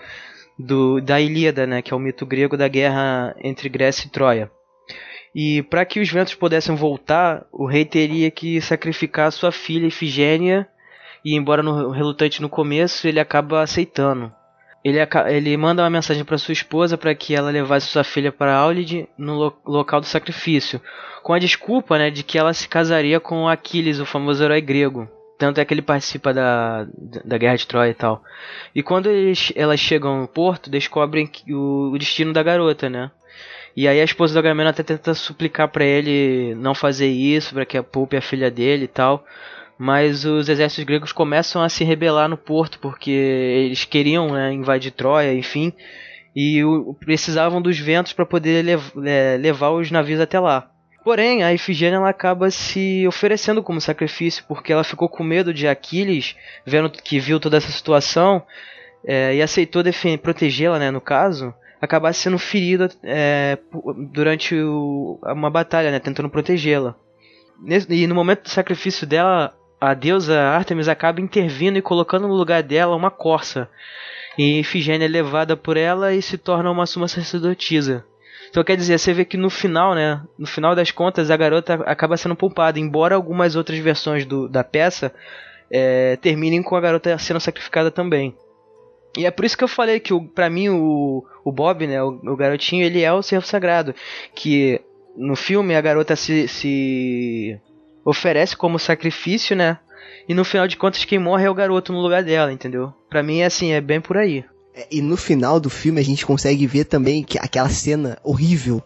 do da Ilíada, né? Que é o mito grego da guerra entre Grécia e Troia. E para que os ventos pudessem voltar, o rei teria que sacrificar sua filha Ifigênia, e embora no, relutante no começo, ele acaba aceitando ele, ele manda uma mensagem para sua esposa para que ela levasse sua filha para Aulid no lo local do sacrifício, com a desculpa né, de que ela se casaria com Aquiles, o famoso herói grego. Tanto é que ele participa da, da guerra de Troia e tal. E quando eles, elas chegam no porto, descobrem o, o destino da garota, né? E aí a esposa do Agamemnon até tenta suplicar para ele não fazer isso, para que a poupe a filha dele e tal mas os exércitos gregos começam a se rebelar no porto porque eles queriam né, invadir Troia, enfim, e precisavam dos ventos para poder lev é, levar os navios até lá. Porém, a Ifigênia ela acaba se oferecendo como sacrifício, porque ela ficou com medo de Aquiles, vendo que viu toda essa situação, é, e aceitou protegê-la, né, no caso, acabar sendo ferida é, durante o, uma batalha, né, tentando protegê-la. E no momento do sacrifício dela, a deusa Artemis acaba intervindo e colocando no lugar dela uma corça. E Ifigênia é levada por ela e se torna uma suma sacerdotisa. Então quer dizer, você vê que no final, né? No final das contas, a garota acaba sendo poupada, embora algumas outras versões do, da peça é, terminem com a garota sendo sacrificada também. E é por isso que eu falei que, o, pra mim, o, o Bob, né, o, o garotinho, ele é o servo sagrado. Que no filme a garota se, se oferece como sacrifício, né? E no final de contas, quem morre é o garoto no lugar dela, entendeu? Pra mim, é assim, é bem por aí. É, e no final do filme a gente consegue ver também que aquela cena horrível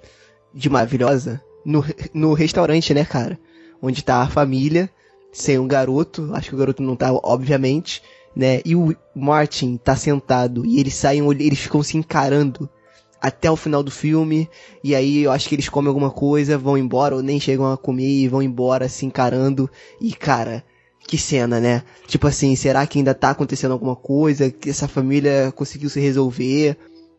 de maravilhosa no, no restaurante, né, cara? Onde tá a família, sem um garoto, acho que o garoto não tá, obviamente, né? E o Martin tá sentado e eles saem, eles ficam se encarando até o final do filme, e aí eu acho que eles comem alguma coisa, vão embora, ou nem chegam a comer e vão embora se encarando, e cara, que cena, né? Tipo assim, será que ainda tá acontecendo alguma coisa? Que essa família conseguiu se resolver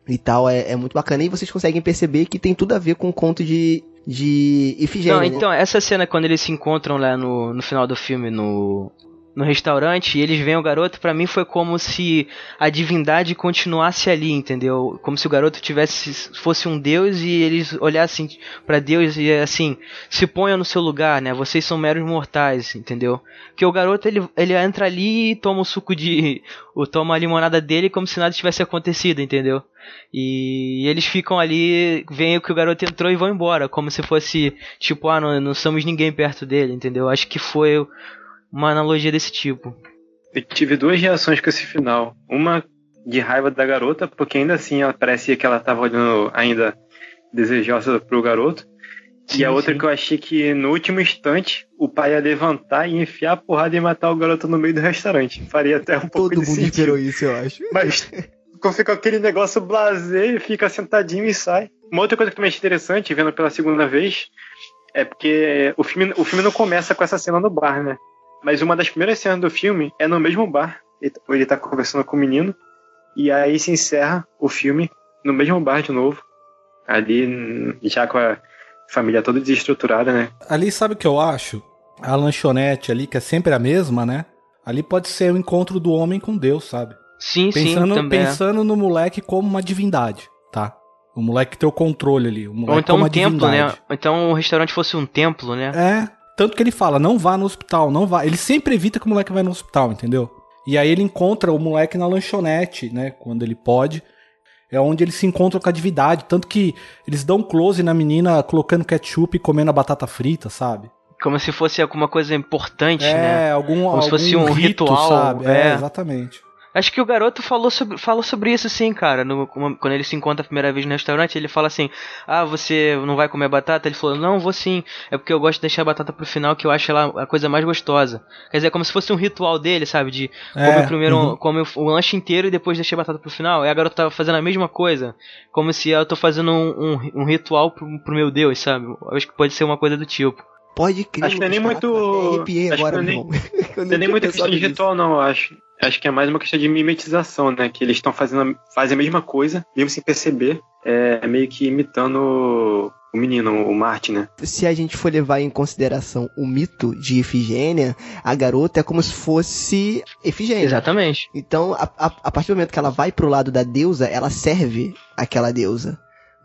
e tal? É, é muito bacana. E vocês conseguem perceber que tem tudo a ver com o conto de, de Ifigênia. Não, né? então, essa cena quando eles se encontram lá no, no final do filme, no, no restaurante e eles veem o garoto, para mim foi como se a divindade continuasse ali, entendeu? Como se o garoto tivesse fosse um deus e eles olhassem para Deus e assim, se ponham no seu lugar, né? Vocês são meros mortais, entendeu? Que o garoto ele, ele entra ali e toma o suco de ou toma a limonada dele como se nada tivesse acontecido, entendeu? E eles ficam ali, veem que o garoto entrou e vão embora, como se fosse tipo, ah, não, não somos ninguém perto dele, entendeu? Acho que foi uma analogia desse tipo. Eu tive duas reações com esse final. Uma de raiva da garota, porque ainda assim ela parecia que ela estava olhando ainda desejosa pro garoto. Sim, e a outra sim. que eu achei que no último instante o pai ia levantar e enfiar a porrada e matar o garoto no meio do restaurante. Faria até um pouco Todo de mundo esperou isso, eu acho. Mas fica aquele negócio blazer, fica sentadinho e sai. Uma outra coisa que também é interessante, vendo pela segunda vez, é porque o filme, o filme não começa com essa cena no bar, né? Mas uma das primeiras cenas do filme é no mesmo bar. Ele tá conversando com o menino. E aí se encerra o filme no mesmo bar de novo. Ali, já com a família toda desestruturada, né? Ali, sabe o que eu acho? A lanchonete ali, que é sempre a mesma, né? Ali pode ser o encontro do homem com Deus, sabe? Sim, pensando, sim, também é. Pensando no moleque como uma divindade, tá? O moleque tem o controle ali. O moleque Ou então um templo, divindade. né? Ou então o restaurante fosse um templo, né? É, tanto que ele fala, não vá no hospital, não vá. Ele sempre evita que o moleque vá no hospital, entendeu? E aí ele encontra o moleque na lanchonete, né? Quando ele pode. É onde eles se encontram com a divindade. Tanto que eles dão close na menina colocando ketchup e comendo a batata frita, sabe? Como se fosse alguma coisa importante, é, né? É, algum, Como algum se fosse um rito, ritual, sabe? É. é, exatamente. Acho que o garoto falou sobre, falou sobre isso sim, cara. No, quando ele se encontra a primeira vez no restaurante, ele fala assim: Ah, você não vai comer batata? Ele falou: Não, vou sim. É porque eu gosto de deixar a batata pro final, que eu acho ela a coisa mais gostosa. Quer dizer, é como se fosse um ritual dele, sabe? De É, comer primeiro uhum. come o lanche inteiro e depois deixar a batata pro final. E a garota tava fazendo a mesma coisa. Como se eu tô fazendo um, um, um ritual pro, pro meu Deus, sabe? Eu acho que pode ser uma coisa do tipo. Pode crer. Acho que não é nem muito- acho que agora, não é nem- *laughs* Não é nem muita questão de ritual, não, eu acho. Acho que é mais uma questão de mimetização, né? Que eles estão fazendo fazem a mesma coisa, mesmo sem perceber. É meio que imitando o menino, o Martin, né? Se a gente for levar em consideração o mito de Efigênia, a garota é como se fosse Efigênia. Exatamente. Então, a, a, a partir do momento que ela vai pro lado da deusa, ela serve aquela deusa,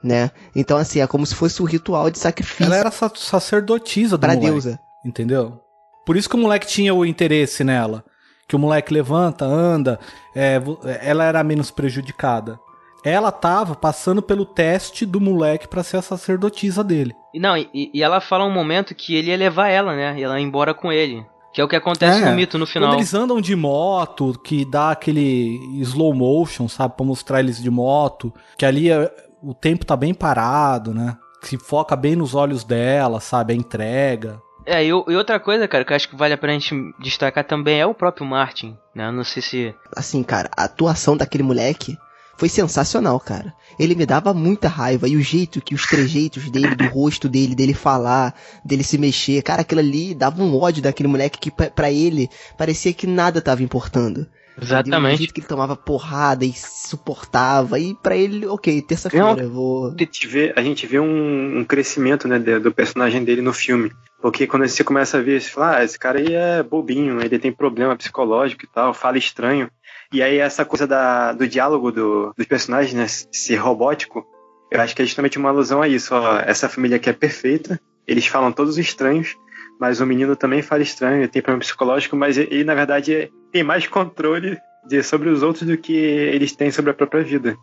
né? Então, assim, é como se fosse um ritual de sacrifício Ela era sa- sacerdotisa do pra moleque, deusa. entendeu? Por isso que o moleque tinha o interesse nela. Que o moleque levanta, anda, é, vo- ela era menos prejudicada. Ela tava passando pelo teste do moleque pra ser a sacerdotisa dele. E Não, e, e ela fala um momento que ele ia levar ela, né? E ela ia embora com ele. Que é o que acontece É, no mito no final. Quando eles andam de moto, que dá aquele slow motion, sabe? Pra mostrar eles de moto. Que ali é- o tempo tá bem parado, né? Se foca bem nos olhos dela, sabe? A entrega. É, e, o- e outra coisa, cara, que eu acho que vale a pena a gente destacar também é o próprio Martin, né? Eu Não sei se. Assim, cara, a atuação daquele moleque foi sensacional, cara. Ele me dava muita raiva. E o jeito que os trejeitos dele, do rosto dele, dele falar, dele se mexer, cara, aquilo ali dava um ódio daquele moleque que pra- pra ele parecia que nada tava importando. O Exatamente. jeito que ele tomava porrada e suportava. E pra ele, ok, terça-feira eu vou. A gente vê, a gente vê um, um crescimento né, do personagem dele no filme. Porque quando você começa a ver, você fala, ah, esse cara aí é bobinho, ele tem problema psicológico e tal, fala estranho. E aí essa coisa da, do diálogo do, dos personagens, né, ser robótico, eu acho que é justamente uma alusão a isso. Ó, essa família aqui é perfeita, eles falam todos estranhos, mas o menino também fala estranho, ele tem problema psicológico, mas ele, na verdade, tem mais controle de, sobre os outros do que eles têm sobre a própria vida.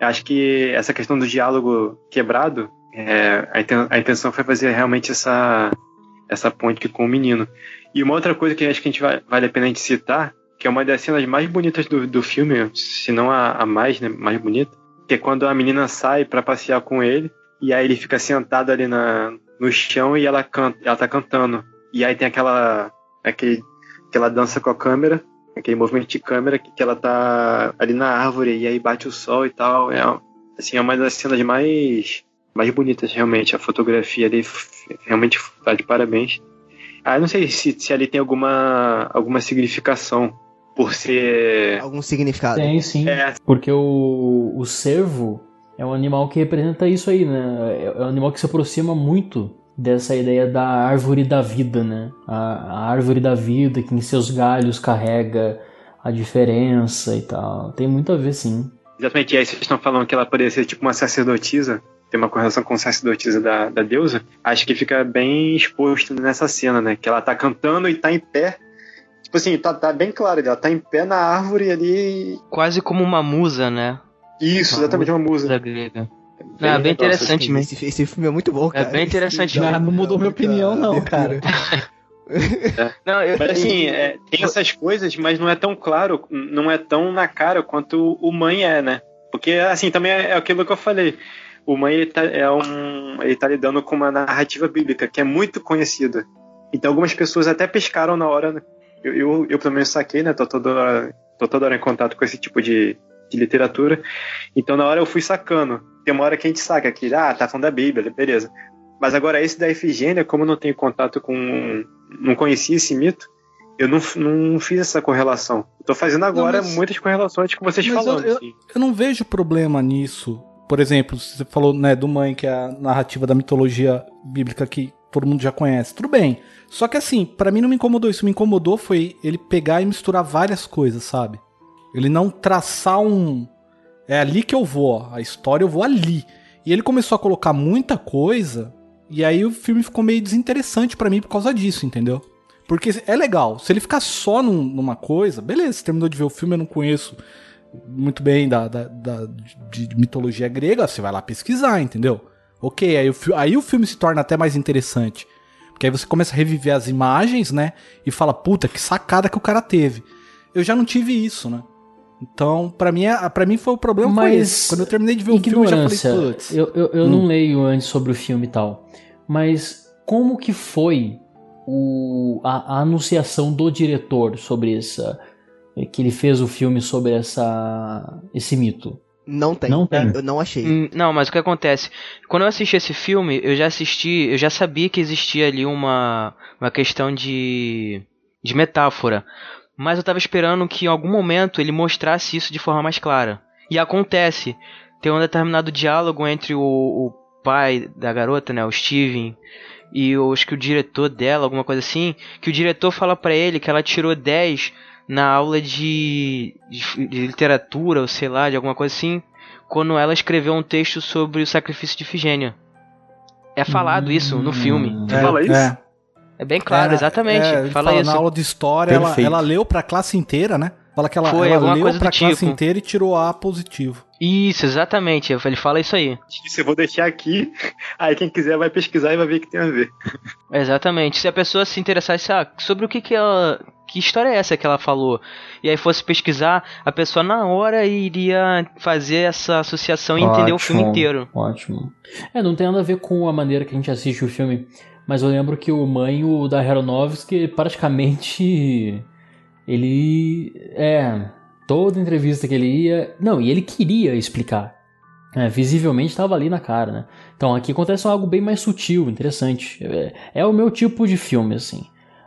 Eu acho que essa questão do diálogo quebrado, é, a, inten- a intenção foi fazer realmente essa, essa ponte com o menino. E uma outra coisa que acho que a gente vai, vale a pena a gente citar, que é uma das cenas mais bonitas do, do filme, se não a, a mais, né, mais bonita, que é quando a menina sai para passear com ele, e aí ele fica sentado ali na, no chão e ela, canta, ela tá cantando. E aí tem aquela, aquele, aquela dança com a câmera, aquele movimento de câmera que, que ela tá ali na árvore e aí bate o sol e tal. É, assim, é uma das cenas mais, mais bonitas, realmente. A fotografia ali realmente tá de parabéns. Ah, eu não sei se, se ali tem alguma, alguma significação por ser. Algum significado. Tem sim. É, Porque o, o cervo é um animal que representa isso aí, né? É é um animal que se aproxima muito dessa ideia da árvore da vida, né? A, a árvore da vida que em seus galhos carrega a diferença e tal. Tem muito a ver, sim. Exatamente, e aí vocês estão falando que ela poderia ser tipo uma sacerdotisa, tem uma correlação com sacerdotisa da, da deusa, acho que fica bem exposto nessa cena, né? Que ela tá cantando e tá em pé. Tipo assim, tá, tá bem claro, ela tá em pé na árvore ali. Quase como uma musa, né? Isso, exatamente uma música. Da grega. Ah, bem legal essa interessante mesmo. Esse, esse filme é muito bom, cara. bem interessante Já dá- não mudou minha opinião, não, abertura. *laughs* Não, eu, Mas assim, é, tem essas coisas, mas não é tão claro, não é tão na cara quanto o mãe é, né? Porque assim, também é é aquilo que eu falei. O mãe ele tá, é um, ele tá lidando com uma narrativa bíblica que é muito conhecida. Então algumas pessoas até pescaram na hora. né? Eu, eu, eu pelo menos saquei, né? Tô toda, hora, tô toda hora em contato com esse tipo de, de literatura. Então na hora eu fui sacando. Tem uma hora que a gente saca que, ah, tá falando da Bíblia, beleza. Mas agora esse da Efigênia, como eu não tenho contato com. não conhecia esse mito, eu não, não fiz essa correlação. Tô fazendo agora mas- muitas correlações com vocês eu- falando. eu- assim. Eu não vejo problema nisso. Por exemplo, você falou né, do mãe, que é a narrativa da mitologia bíblica que todo mundo já conhece. Tudo bem. Só que assim, pra mim não me incomodou. Isso me incomodou foi ele pegar e misturar várias coisas, sabe? Ele não traçar um. É ali que eu vou. A história eu vou ali. E ele começou a colocar muita coisa. E aí o filme ficou meio desinteressante pra mim por causa disso, entendeu? Porque é legal. Se ele ficar só num- numa coisa, beleza, você terminou de ver o filme, eu não conheço muito bem da, da- da- de, de mitologia grega, você vai lá pesquisar, entendeu? Ok, aí o, aí o filme se torna até mais interessante. Porque aí você começa a reviver as imagens, né? E fala, puta, que sacada que o cara teve. Eu já não tive isso, né? Então, pra mim, é- pra mim foi o problema foi Mas esse. Quando eu terminei de ver o filme, eu já falei, putz. Eu, eu, eu Hum. não leio antes sobre o filme e tal. Mas como que foi o, a, a anunciação do diretor sobre essa. Que ele fez o filme sobre essa, esse mito? Não tem. Não tem. Eu não achei. Hum, Não, mas o que acontece? Quando eu assisti esse filme, eu já assisti, eu já sabia que existia ali uma, uma questão de, de metáfora. Mas eu tava esperando que em algum momento ele mostrasse isso de forma mais clara. E acontece. Tem um determinado diálogo entre o, o pai da garota, né, o Steven, e eu acho que o diretor dela, alguma coisa assim, que o diretor fala pra ele que ela tirou 10 na aula de, de, de literatura, ou sei lá, de alguma coisa assim, quando ela escreveu um texto sobre o sacrifício de Ifigênia. É falado isso no filme. Hum. Você fala isso? É, É bem claro, Era- exatamente. é, fala, fala isso. Na aula de história, ela, ela leu pra classe inteira, né? Fala que ela, Foi, ela leu coisa pra do classe tipo. inteira e tirou A positivo. Isso, exatamente. Ele fala isso aí. Isso eu vou deixar aqui. *laughs* Aí quem quiser vai pesquisar e vai ver o que tem a ver. *laughs* Exatamente. Se a pessoa se interessasse ah, sobre o que que ela. Que história é essa que ela falou? E aí fosse pesquisar, a pessoa na hora iria fazer essa associação e entender o filme Ótimo, inteiro. Ótimo. É, não tem nada a ver com a maneira que a gente assiste o filme. Mas eu lembro que o mãe, o da Aronofsky, praticamente. Ele. É. Toda entrevista que ele ia. Não, e ele queria explicar. É, visivelmente estava ali na cara, né? Então aqui acontece algo bem mais sutil, interessante. É, é o meu tipo de filme, assim.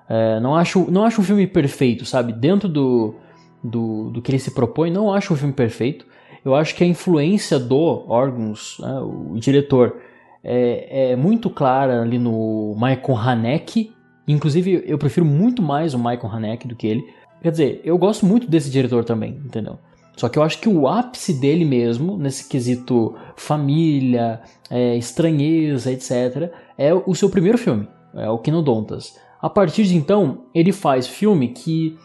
É, não, acho, não acho um filme perfeito, sabe? Dentro do, do, do que ele se propõe, não acho um filme perfeito. Eu acho que a influência do órgãos, né, o diretor, é, é, muito clara ali no Michael Haneke. Inclusive, eu prefiro muito mais o Michael Haneke do que ele. Quer dizer, eu gosto muito desse diretor também, entendeu? Só que eu acho que o ápice dele mesmo, nesse quesito família, é, estranheza, etc., é o seu primeiro filme, é o Quinodontas. A partir de então, ele faz filme que,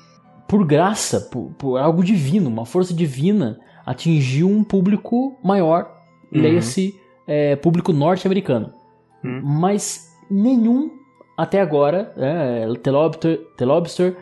por graça, por, por algo divino, uma força divina, atingiu um público maior, uhum. leia-se é, público norte-americano. Uhum. Mas nenhum até agora, é, The, Lobster, The Lobster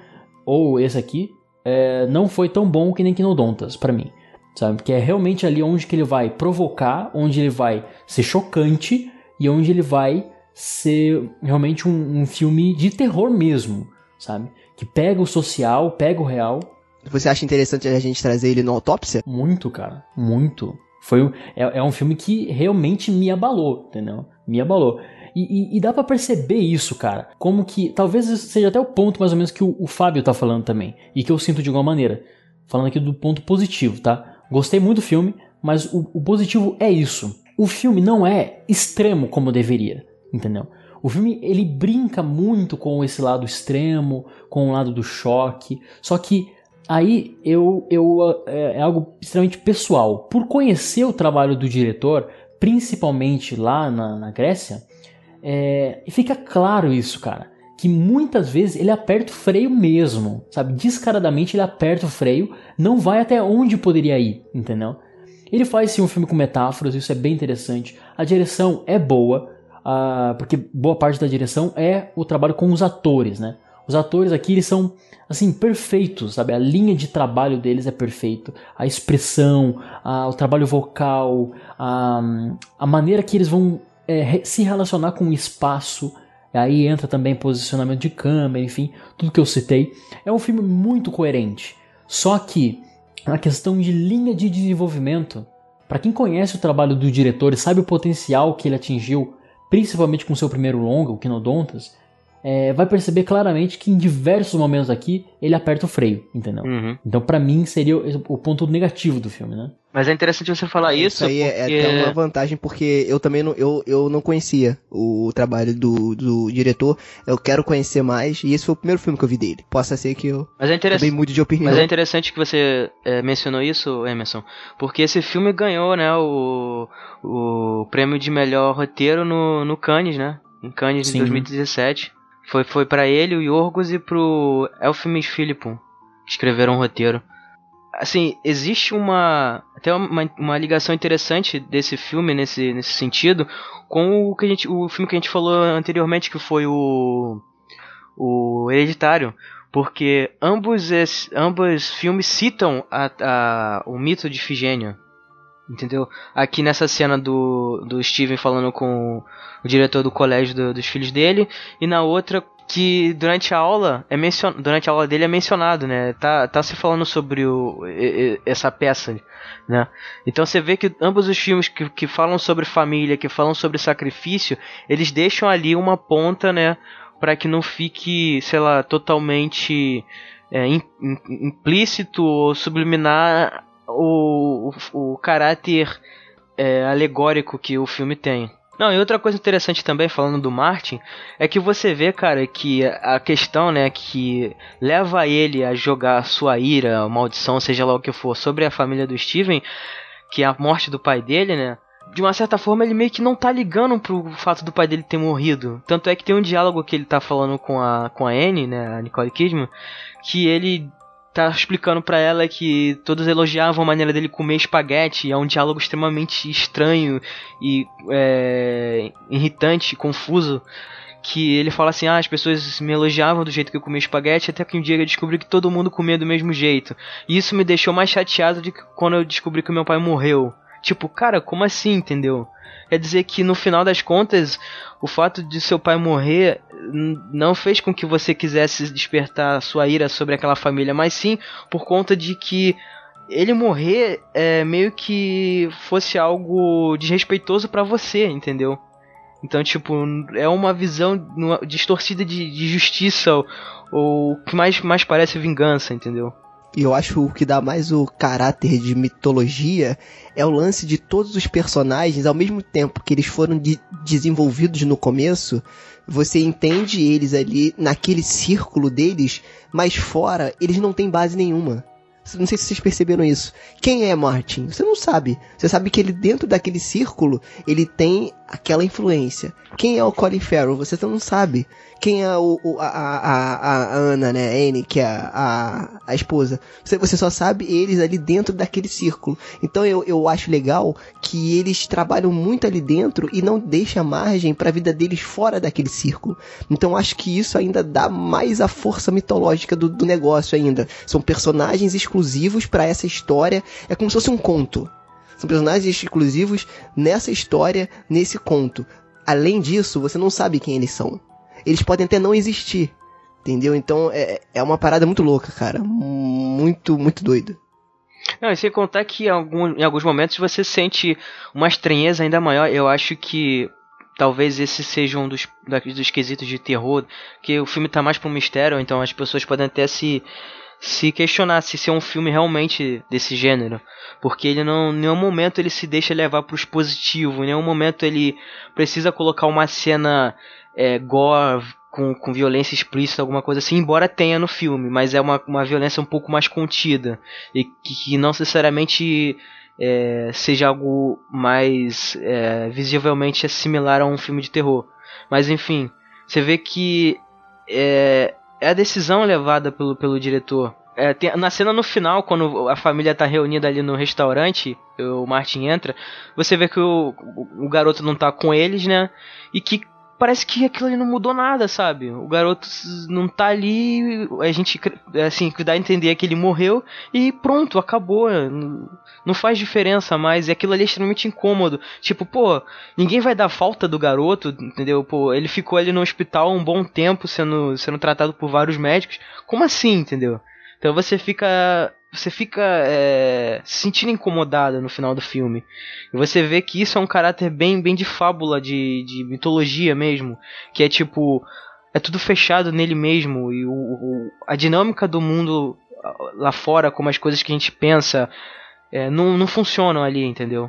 ou esse aqui, é, não foi tão bom que nem Quinodontas para mim, sabe? Porque é realmente ali onde que ele vai provocar, onde ele vai ser chocante e onde ele vai ser realmente um, um filme de terror mesmo, sabe? Que pega o social, pega o real. Você acha interessante a gente trazer ele no Autópsia? Muito, cara, muito. Foi é, é um filme que realmente me abalou, entendeu? Me abalou. E, e, e dá para perceber isso, cara. Como que. Talvez seja até o ponto mais ou menos que o, o Fábio tá falando também. E que eu sinto de alguma maneira. Falando aqui do ponto positivo, tá? Gostei muito do filme, mas o, o positivo é isso. O filme não é extremo como deveria, entendeu? O filme ele brinca muito com esse lado extremo, com o lado do choque. Só que aí eu, eu é, é algo extremamente pessoal. Por conhecer o trabalho do diretor, principalmente lá na, na Grécia, é, e fica claro isso, cara. Que muitas vezes ele aperta o freio mesmo, sabe? Descaradamente ele aperta o freio, não vai até onde poderia ir, entendeu? Ele faz sim um filme com metáforas, isso é bem interessante. A direção é boa, uh, porque boa parte da direção é o trabalho com os atores, né? Os atores aqui eles são assim perfeitos, sabe? A linha de trabalho deles é perfeito, a expressão, a, o trabalho vocal, a, a maneira que eles vão é, se relacionar com o espaço. Aí entra também posicionamento de câmera, enfim, tudo que eu citei. É um filme muito coerente. Só que a questão de linha de desenvolvimento, para quem conhece o trabalho do diretor e sabe o potencial que ele atingiu, principalmente com seu primeiro longa, o Quinodontas, é, vai perceber claramente que em diversos momentos aqui ele aperta o freio, entendeu? Uhum. Então, para mim, seria o, o, ponto negativo do filme, né? Mas é interessante você falar isso. Isso aí é porque... é até uma vantagem, porque eu também não, eu, eu não conhecia o trabalho do, do diretor. Eu quero conhecer mais, e esse foi o primeiro filme que eu vi dele. Possa ser que eu Mas é interessante, também mude de opinião. Mas é interessante que você é, mencionou isso, Emerson, porque esse filme ganhou, né, o, o prêmio de melhor roteiro no, no Cannes, né? Em Cannes Sim. em 2017. Foi, foi para ele, o Yorgos, e pro Elfmis Philippon, escreveram o roteiro. Assim, existe uma até uma, uma ligação interessante desse filme nesse, nesse sentido com o que a gente o filme que a gente falou anteriormente que foi o o Hereditário, porque ambos ambos filmes citam a, a, o mito de Figênio, entendeu? Aqui nessa cena do, do Steven falando com o diretor do colégio do, dos filhos dele, e na outra que durante a aula é mencion... durante a aula dele é mencionado, né? Tá, tá se falando sobre o, essa peça, né? Então você vê que ambos os filmes que, que falam sobre família, que falam sobre sacrifício, eles deixam ali uma ponta, né? Para que não fique, sei lá, totalmente é, implícito ou subliminar o, o, o caráter é, alegórico que o filme tem. Não, e outra coisa interessante também, falando do Martin, é que você vê, cara, que a questão, né, que leva ele a jogar sua ira, maldição, seja lá o que for, sobre a família do Steven, que é a morte do pai dele, né? De uma certa forma, ele meio que não tá ligando pro fato do pai dele ter morrido. Tanto é que tem um diálogo que ele tá falando com a, com a Anne, né, a Nicole Kidman, que ele tá explicando para ela que todos elogiavam a maneira dele comer espaguete, é um diálogo extremamente estranho e é, irritante, confuso. Que ele fala assim: ah, as pessoas me elogiavam do jeito que eu comia espaguete, até que um dia eu descobri que todo mundo comia do mesmo jeito. E isso me deixou mais chateado de que quando eu descobri que meu pai morreu. Tipo, cara, como assim, entendeu? Quer dizer que no final das contas, o fato de seu pai morrer não fez com que você quisesse despertar sua ira sobre aquela família, mas sim por conta de que ele morrer é meio que fosse algo desrespeitoso pra você, entendeu? Então, tipo, é uma visão distorcida de, de justiça ou, ou que mais, mais parece vingança, entendeu? E eu acho o que dá mais o caráter de mitologia é o lance de todos os personagens, ao mesmo tempo que eles foram de- desenvolvidos no começo, você entende eles ali naquele círculo deles, mas fora eles não têm base nenhuma. Não sei se vocês perceberam isso. Quem é Martin? Você não sabe. Você sabe que ele dentro daquele círculo, ele tem aquela influência. Quem é o Colin Farrell? Você não sabe. Quem é o, o- a, a, a, Ana, né? A Anne, que é a, a, esposa. Você, você só sabe eles ali dentro daquele círculo. Então eu, eu acho legal que eles trabalham muito ali dentro e não deixa margem para a vida deles fora daquele círculo. Então acho que isso ainda dá mais a força mitológica do, do negócio ainda. São personagens exclusivos para essa história. É como se fosse um conto. São personagens exclusivos nessa história, nesse conto. Além disso, você não sabe quem eles são. Eles podem até não existir. Entendeu? Então é, é uma parada muito louca, cara. Muito, muito doido. Não, e sem contar que em, algum- em alguns momentos você sente uma estranheza ainda maior. Eu acho que talvez esse seja um dos, dos quesitos de terror, que o filme tá mais pro mistério, então as pessoas podem até se, se questionar se é um filme realmente desse gênero. Porque ele não, em nenhum momento ele se deixa levar pro positivo, em nenhum momento ele precisa colocar uma cena é, gore com, com violência explícita, alguma coisa assim, embora tenha no filme, mas é uma, uma violência um pouco mais contida e que, que não necessariamente é, seja algo mais é, visivelmente similar a um filme de terror. Mas enfim, você vê que é, é a decisão levada pelo, pelo diretor. É, tem- na cena no final, quando a família tá reunida ali no restaurante, o Martin entra, você vê que o, o, o garoto não tá com eles, né? E que parece que aquilo ali não mudou nada, sabe? O garoto não tá ali, a gente, assim, dá a entender que ele morreu e pronto, acabou. Não faz diferença mais. E aquilo ali é extremamente incômodo. Tipo, pô, ninguém vai dar falta do garoto, entendeu? Pô, ele ficou ali no hospital um bom tempo sendo, sendo tratado por vários médicos. Como assim, entendeu? Então você fica. Você fica é, se sentindo incomodado no final do filme. E você vê que isso é um caráter bem, bem de fábula, de, de mitologia mesmo. Que é tipo. É tudo fechado nele mesmo. E o, o- a dinâmica do mundo lá fora, como as coisas que a gente pensa, é, não, não funcionam ali, entendeu?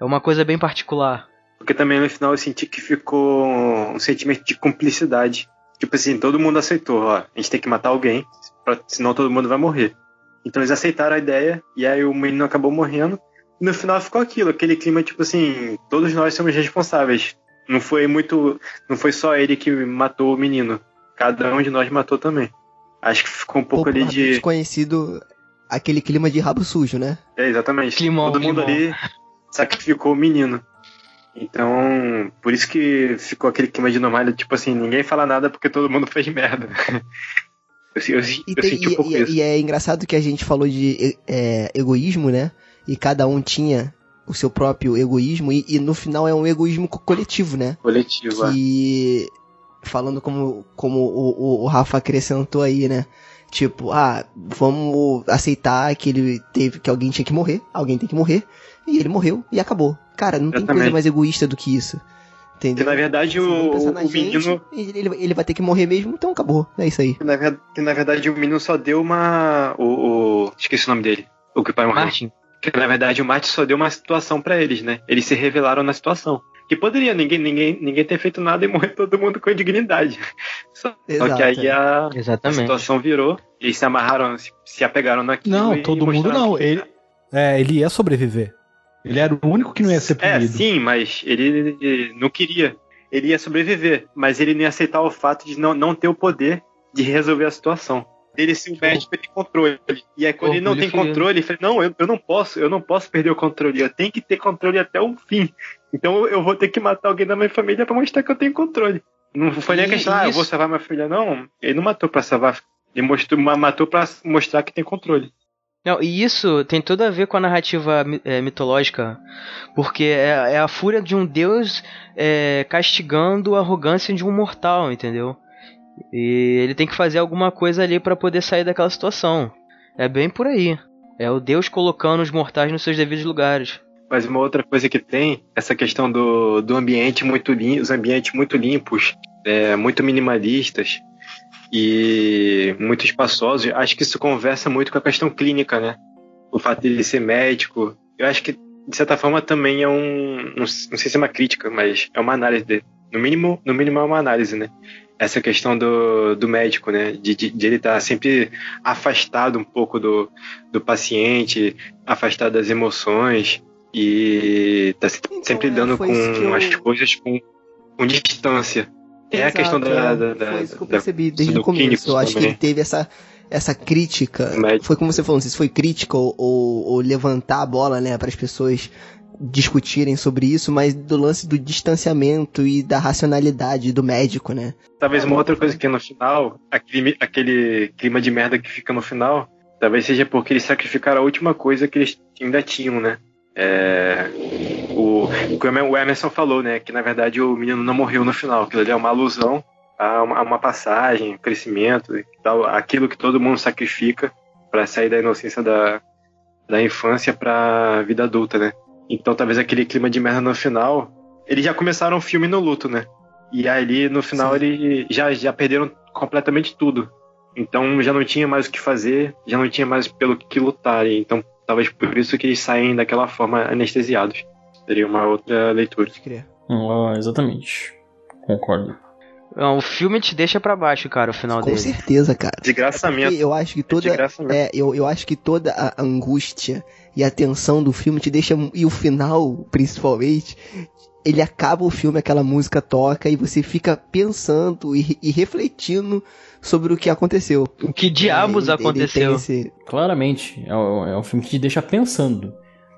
É uma coisa bem particular. Porque também no final eu senti que ficou um sentimento de cumplicidade. Tipo assim, todo mundo aceitou, ó, a gente tem que matar alguém, pra, senão todo mundo vai morrer. Então eles aceitaram a ideia, e aí o menino acabou morrendo. E no final ficou aquilo, aquele clima, tipo assim, todos nós somos responsáveis. Não foi muito. Não foi só ele que matou o menino. Cada um de nós matou também. Acho que ficou um pouco ali de. conhecido aquele clima de rabo sujo, né? É, exatamente. Climão, Todo mundo climão. ali sacrificou o menino. Então, por isso que ficou aquele clima de normalidade, tipo assim, ninguém fala nada porque todo mundo fez merda. *laughs* Eu, eu, eu E, tem- e- e- e é engraçado que a gente falou de é, egoísmo, né? E cada um tinha o seu próprio egoísmo, e, e no final é um egoísmo co- coletivo, né? Coletivo, é. que falando como, como o, o, o Rafa acrescentou aí, né? Tipo, ah, vamos aceitar que ele teve que alguém tinha que morrer, alguém tem que morrer, e ele morreu e acabou. Cara, não tem coisa Exatamente. mais egoísta do que isso. Porque Entendeu? na verdade o, o gente, menino. ele, ele- vai ter que morrer mesmo, então acabou. É isso aí. Que na, que na verdade o menino só deu uma. O, o- esqueci o nome dele. O que o pai morreu. Martin. Que na verdade o Martin só deu uma situação pra eles, né? Eles se revelaram na situação. Que poderia ninguém, ninguém, ninguém ter feito nada e morrer todo mundo com dignidade. *laughs* Só, Exato, que aí a, a situação virou, eles se amarraram, se, se apegaram naquilo. Não, e todo mundo não. que- Ele, é, ele ia sobreviver. Ele era o único que não ia ser É, punido. sim, mas ele, ele não queria. Ele ia sobreviver, mas ele não ia aceitar o fato de não, não ter o poder de resolver a situação. Ele ser o médico ele tem controle. E aí quando ele não tem controle, ele fala, não, eu, eu não posso, eu não posso perder o controle, eu tenho que ter controle até o fim. Então eu, eu vou ter que matar alguém da minha família pra mostrar que eu tenho controle. Não foi nem a questão, ah, eu vou salvar minha filha, não. Ele não matou pra salvar. Ele mostrou, ma- matou pra mostrar que tem controle. Não, e isso tem tudo a ver com a narrativa é, mitológica, porque é, é a fúria de um deus é, castigando a arrogância de um mortal, entendeu? E ele tem que fazer alguma coisa ali pra poder sair daquela situação. É bem por aí. É o Deus colocando os mortais nos seus devidos lugares. Mas uma outra coisa que tem, essa questão do, do ambiente muito limpo, os ambientes muito limpos, é, muito minimalistas e muito espaçosos, acho que isso conversa muito com a questão clínica, né? O fato de ele ser médico, eu acho que de certa forma também é um, não, sei se é uma crítica, mas é uma análise dele. No mínimo, no mínimo é uma análise, né? Essa questão do, do médico, né? De, de, de ele estar sempre afastado um pouco do, do paciente, afastado das emoções e tá Então, sempre é, lidando foi com eu- as coisas com, com distância. É a questão da, é. da, da, Foi isso que eu da- percebi desde do o começo. Eu acho que também. ele teve essa, essa crítica. Médico. Foi como você falou, não sei se foi crítica ou, ou, ou levantar a bola, né, para as pessoas discutirem sobre isso, mas do lance do distanciamento e da racionalidade do médico, né? Talvez uma outra coisa que no final, aquele, aquele clima de merda que fica no final, talvez seja porque eles sacrificaram a última coisa que eles ainda tinham, né? É, o, o que o Emerson falou, né? Que na verdade o menino não morreu no final, aquilo ali é uma alusão a uma, a uma passagem, crescimento tal, aquilo que todo mundo sacrifica para sair da inocência da, da infância para a vida adulta, né? Então talvez aquele clima de merda no final, eles já começaram o filme no luto, né? E ali no final Sim. eles já, já perderam completamente tudo. Então já não tinha mais o que fazer, já não tinha mais pelo que lutar. E Então talvez por isso que eles saem daquela forma anestesiados. Seria uma outra leitura. Crer. Ah, exatamente. Concordo. Não, o filme te deixa pra baixo, cara, o final Com dele. certeza, cara. Desgraçamento. E eu acho que É de toda é, eu, eu acho que toda a angústia e a tensão do filme te deixa e o final, principalmente, ele acaba o filme, aquela música toca e você fica pensando e, e refletindo sobre o que aconteceu. O que diabos É, ele- ele aconteceu? tem esse- Claramente, é, um- é um filme que te deixa pensando.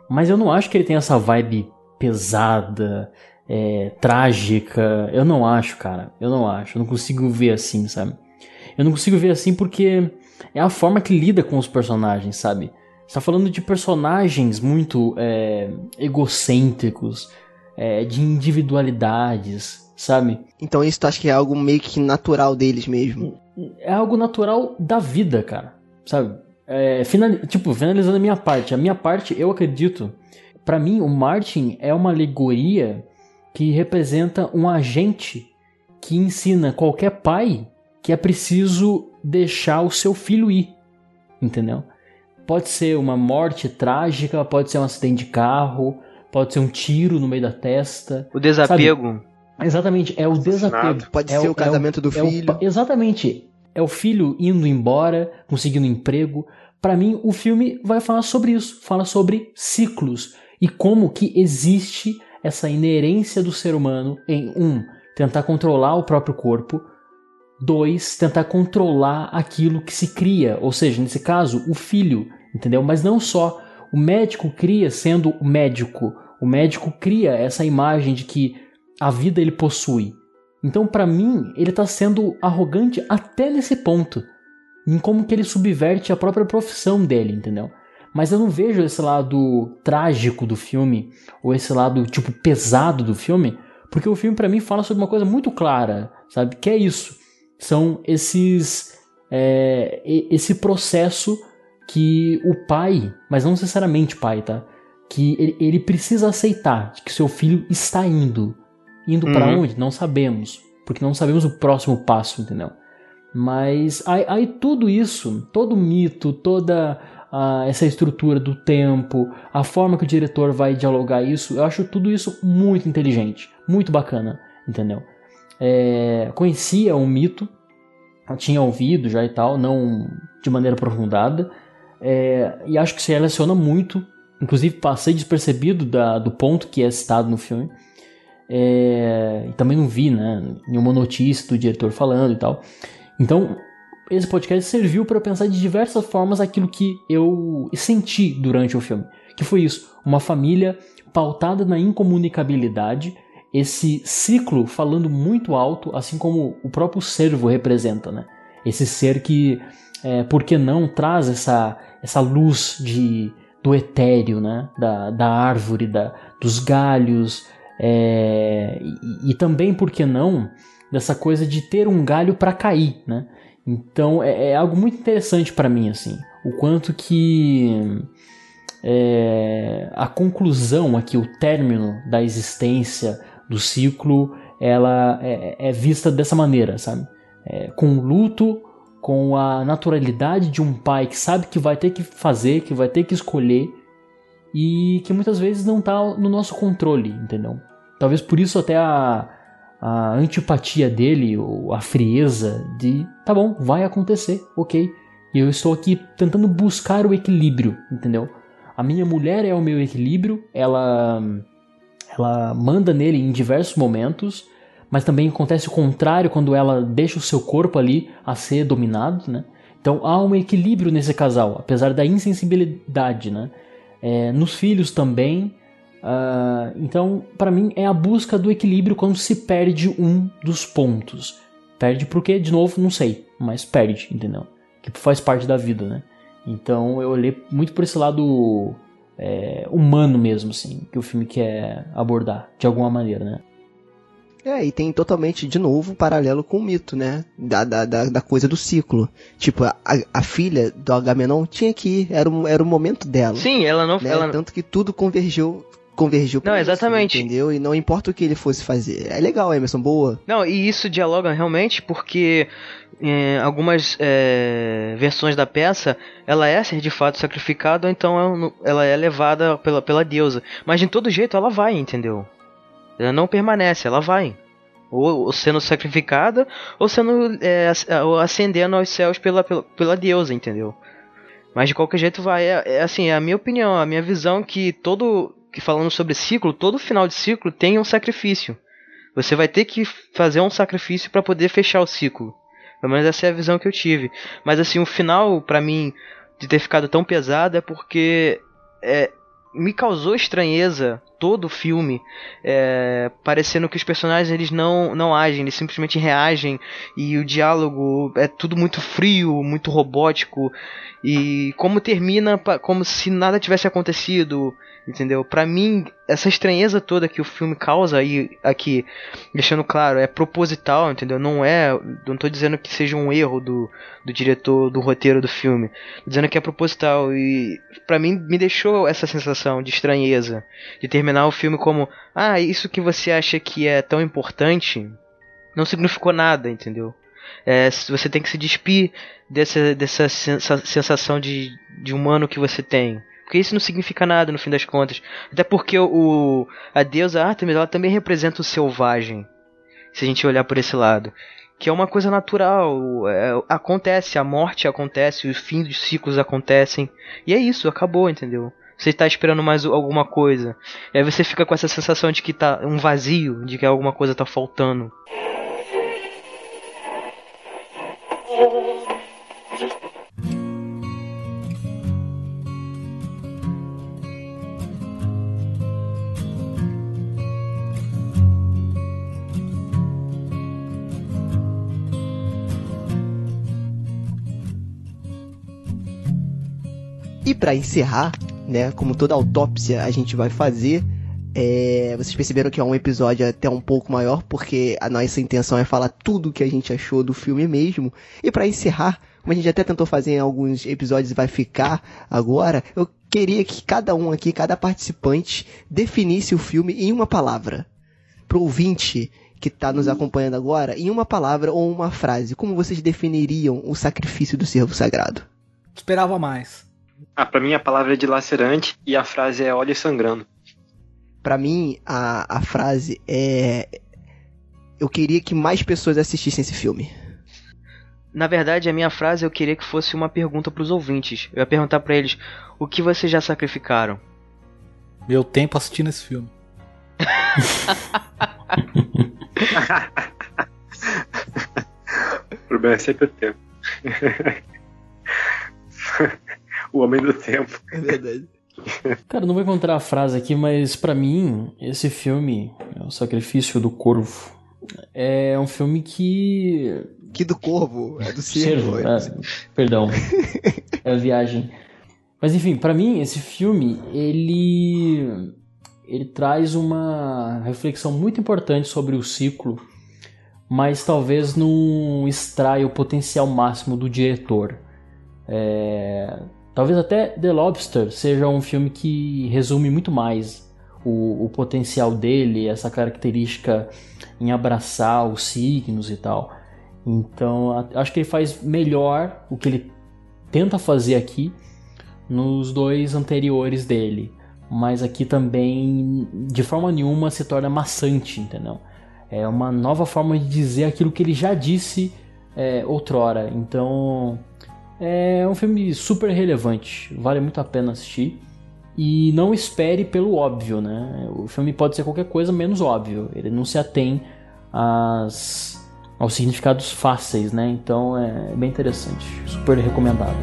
Mas eu não acho que ele tem essa vibe pesada, é, trágica. Eu não acho, cara. Eu não acho. Eu não consigo ver assim, sabe? Eu não consigo ver assim porque é a forma que lida com os personagens, sabe? Você tá falando de personagens muito é, egocêntricos, é, de individualidades, sabe? Então isso tu acha que é algo meio que natural deles mesmo. é algo natural da vida, cara. Sabe? É, final- tipo, finalizando a minha parte. A minha parte, eu acredito. Pra mim, o Martin é uma alegoria que representa um agente que ensina qualquer pai que é preciso deixar o seu filho ir. Entendeu? Pode ser uma morte trágica, pode ser um acidente de carro, pode ser um tiro no meio da testa. O desapego. Exatamente, é o desapego. Pode É ser o- o casamento do é o filho. pa- exatamente. É o filho indo embora, conseguindo emprego. Pra mim, o filme vai falar sobre isso. Fala sobre ciclos e como que existe essa inerência do ser humano em um tentar controlar o próprio corpo, dois tentar controlar aquilo que se cria, ou seja, nesse caso, o filho, entendeu? Mas não só o médico cria sendo o médico. O médico cria essa imagem de que a vida ele possui. Então, pra mim, ele tá sendo arrogante até nesse ponto. Em como que ele subverte a própria profissão dele, entendeu? Mas eu não vejo esse lado trágico do filme, ou esse lado, tipo, pesado do filme, porque o filme, pra mim, fala sobre uma coisa muito clara, sabe? Que é isso. São esses. é, esse processo que o pai, mas não necessariamente pai, tá? Que ele, ele precisa aceitar que seu filho está indo. Indo Uhum. onde? Não sabemos. Porque não sabemos o próximo passo, entendeu? Mas aí, aí tudo isso, todo o mito, toda ah, essa estrutura do tempo, a forma que o diretor vai dialogar isso, eu acho tudo isso muito inteligente, muito bacana, entendeu? É, conhecia o mito, tinha ouvido já e tal, não de maneira aprofundada, é, e acho que se relaciona muito, inclusive passei despercebido da, do ponto que é citado no filme. É, e também não vi né, nenhuma notícia do diretor falando e tal. Então, esse podcast serviu para pensar de diversas formas aquilo que eu senti durante o filme. Que foi isso: uma família pautada na incomunicabilidade, esse ciclo falando muito alto, assim como o próprio servo representa, né? Esse ser que, é, por que não, traz essa, essa luz de, do etéreo, né? Da, da árvore, da, dos galhos, é, e, e também, por que não, dessa coisa de ter um galho para cair, né? Então é, é algo muito interessante para mim assim. o quanto que é, a conclusão aqui, o término da existência do ciclo, ela é, é vista dessa maneira, sabe? É, com luto, com a naturalidade de um pai que sabe que vai ter que fazer, que vai ter que escolher e que muitas vezes não está no nosso controle, entendeu? Talvez por isso até a, a antipatia dele, ou a frieza de tá bom, vai acontecer, ok. E eu estou aqui tentando buscar o equilíbrio, entendeu? A minha mulher é o meu equilíbrio, ela ela manda nele em diversos momentos, mas também acontece o contrário quando ela deixa o seu corpo ali a ser dominado, né? Então há um equilíbrio nesse casal, apesar da insensibilidade, né? É, nos filhos também, Uh, então, para mim, é a busca do equilíbrio quando se perde um dos pontos. Perde porque, de novo, não sei, mas perde, entendeu? Que faz parte da vida, né? Então eu olhei muito por esse lado é, humano mesmo, assim, que o filme quer abordar, de alguma maneira, né? É, e tem totalmente, de novo, paralelo com o mito, né? Da, da, da, da coisa do ciclo. Tipo, a, a, filha do Agamenon tinha que ir, era, o, era o momento dela. Sim, ela não... Né? Ela... Tanto que tudo convergiu convergiu pra Não, isso, exatamente. entendeu? E não importa o que ele fosse fazer. É legal, Emerson, boa. Não, e isso dialoga realmente porque em algumas é, versões da peça ela é ser de fato sacrificada, ou então é ela é levada pela, pela deusa. Mas de todo jeito ela vai, entendeu? Ela não permanece, ela vai. Ou, ou sendo sacrificada, ou sendo é, ascendendo aos céus pela, pela, pela deusa, entendeu? Mas de qualquer jeito vai. É, é assim, é a minha opinião, a minha visão que todo que falando sobre ciclo, todo final de ciclo tem um sacrifício. Você vai ter que fazer um sacrifício para poder fechar o ciclo. Pelo menos essa é a visão que eu tive. Mas assim, o final, para mim, de ter ficado tão pesado é porque é, me causou estranheza todo o filme, é, parecendo que os personagens eles não, não agem, eles simplesmente reagem e o diálogo é tudo muito frio, muito robótico e como termina como se nada tivesse acontecido entendeu? Para mim, essa estranheza toda que o filme causa aí aqui, deixando claro, é proposital, entendeu? Não é, não tô dizendo que seja um erro do, do diretor do roteiro do filme, tô dizendo que é proposital e para mim me deixou essa sensação de estranheza, de terminar o filme como, ah, isso que você acha que é tão importante não significou nada, entendeu? É, você tem que se despir dessa, dessa sensação de, de humano que você tem. Porque isso não significa nada no fim das contas. Até porque o, a deusa Artemis ela também representa o selvagem. Se a gente olhar por esse lado. Que é uma coisa natural. É, acontece, a morte acontece, os fins dos ciclos acontecem. E é isso, acabou, entendeu? Você está esperando mais alguma coisa. E aí você fica com essa sensação de que tá um vazio, de que alguma coisa está faltando. *laughs* E para encerrar, né, como toda autópsia a gente vai fazer, é, vocês perceberam que é um episódio até um pouco maior, porque a nossa intenção é falar tudo o que a gente achou do filme mesmo. E para encerrar, como a gente até tentou fazer em alguns episódios e vai ficar agora, eu queria que cada um aqui, cada participante, definisse o filme em uma palavra. Pro ouvinte que está nos acompanhando agora, em uma palavra ou uma frase, como vocês definiriam o sacrifício do servo sagrado? Esperava mais. Ah, pra mim a palavra é dilacerante e a frase é óleo sangrando. Pra mim, a, a frase é. Eu queria que mais pessoas assistissem esse filme. Na verdade, a minha frase eu queria que fosse uma pergunta para os ouvintes. Eu ia perguntar para eles: o que vocês já sacrificaram? Meu tempo assistindo esse filme. o problema é sempre o tempo. *laughs* o homem do tempo. É verdade. *laughs* Cara, não vou encontrar a frase aqui, mas para mim, esse filme, O Sacrifício do Corvo, é um filme que. Que do corvo? É do cervo. É, perdão. *laughs* é a viagem. Mas enfim, para mim, esse filme, ele. Ele traz uma reflexão muito importante sobre o ciclo, mas talvez não extrai o potencial máximo do diretor. É, Talvez até The Lobster seja um filme que resume muito mais o, o potencial dele, essa característica em abraçar os signos e tal. Então, acho que ele faz melhor o que ele tenta fazer aqui nos dois anteriores dele. Mas aqui também, de forma nenhuma, se torna maçante, entendeu? É uma nova forma de dizer aquilo que ele já disse é, outrora. Então, é um filme super relevante, vale muito a pena assistir. E não espere pelo óbvio, né? O filme pode ser qualquer coisa menos óbvio. Ele não se atém às, aos significados fáceis, né? Então é bem interessante, super recomendado.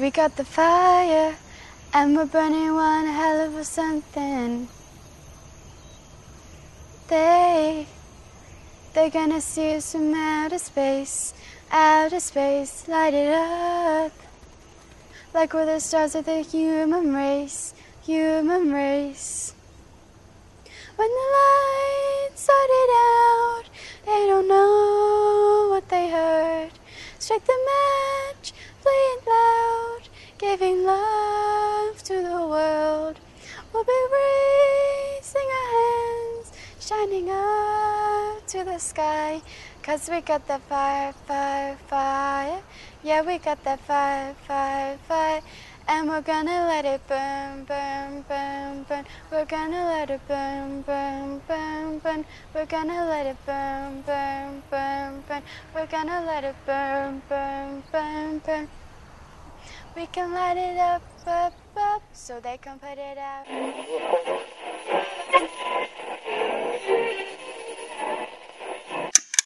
We got the fire and we're burning one hell of a something. They, they're gonna see us from outer space, outer space, light it up. Like we're the stars of the human race, human race. When the lights started out, they don't know what they heard. Strike the match, play it loud, giving love to the world. We'll be raising our hands, shining up to the sky. Cause we got that fire, fire, fire. Yeah, we got that fire, fire, fire. And we're gonna let it burn, burn, burn, burn. We're gonna let it burn, burn, burn, burn. We're gonna let it burn, burn, burn, burn. We're gonna let it burn, burn, burn, burn. We can light it up, up, up, so they can put it out.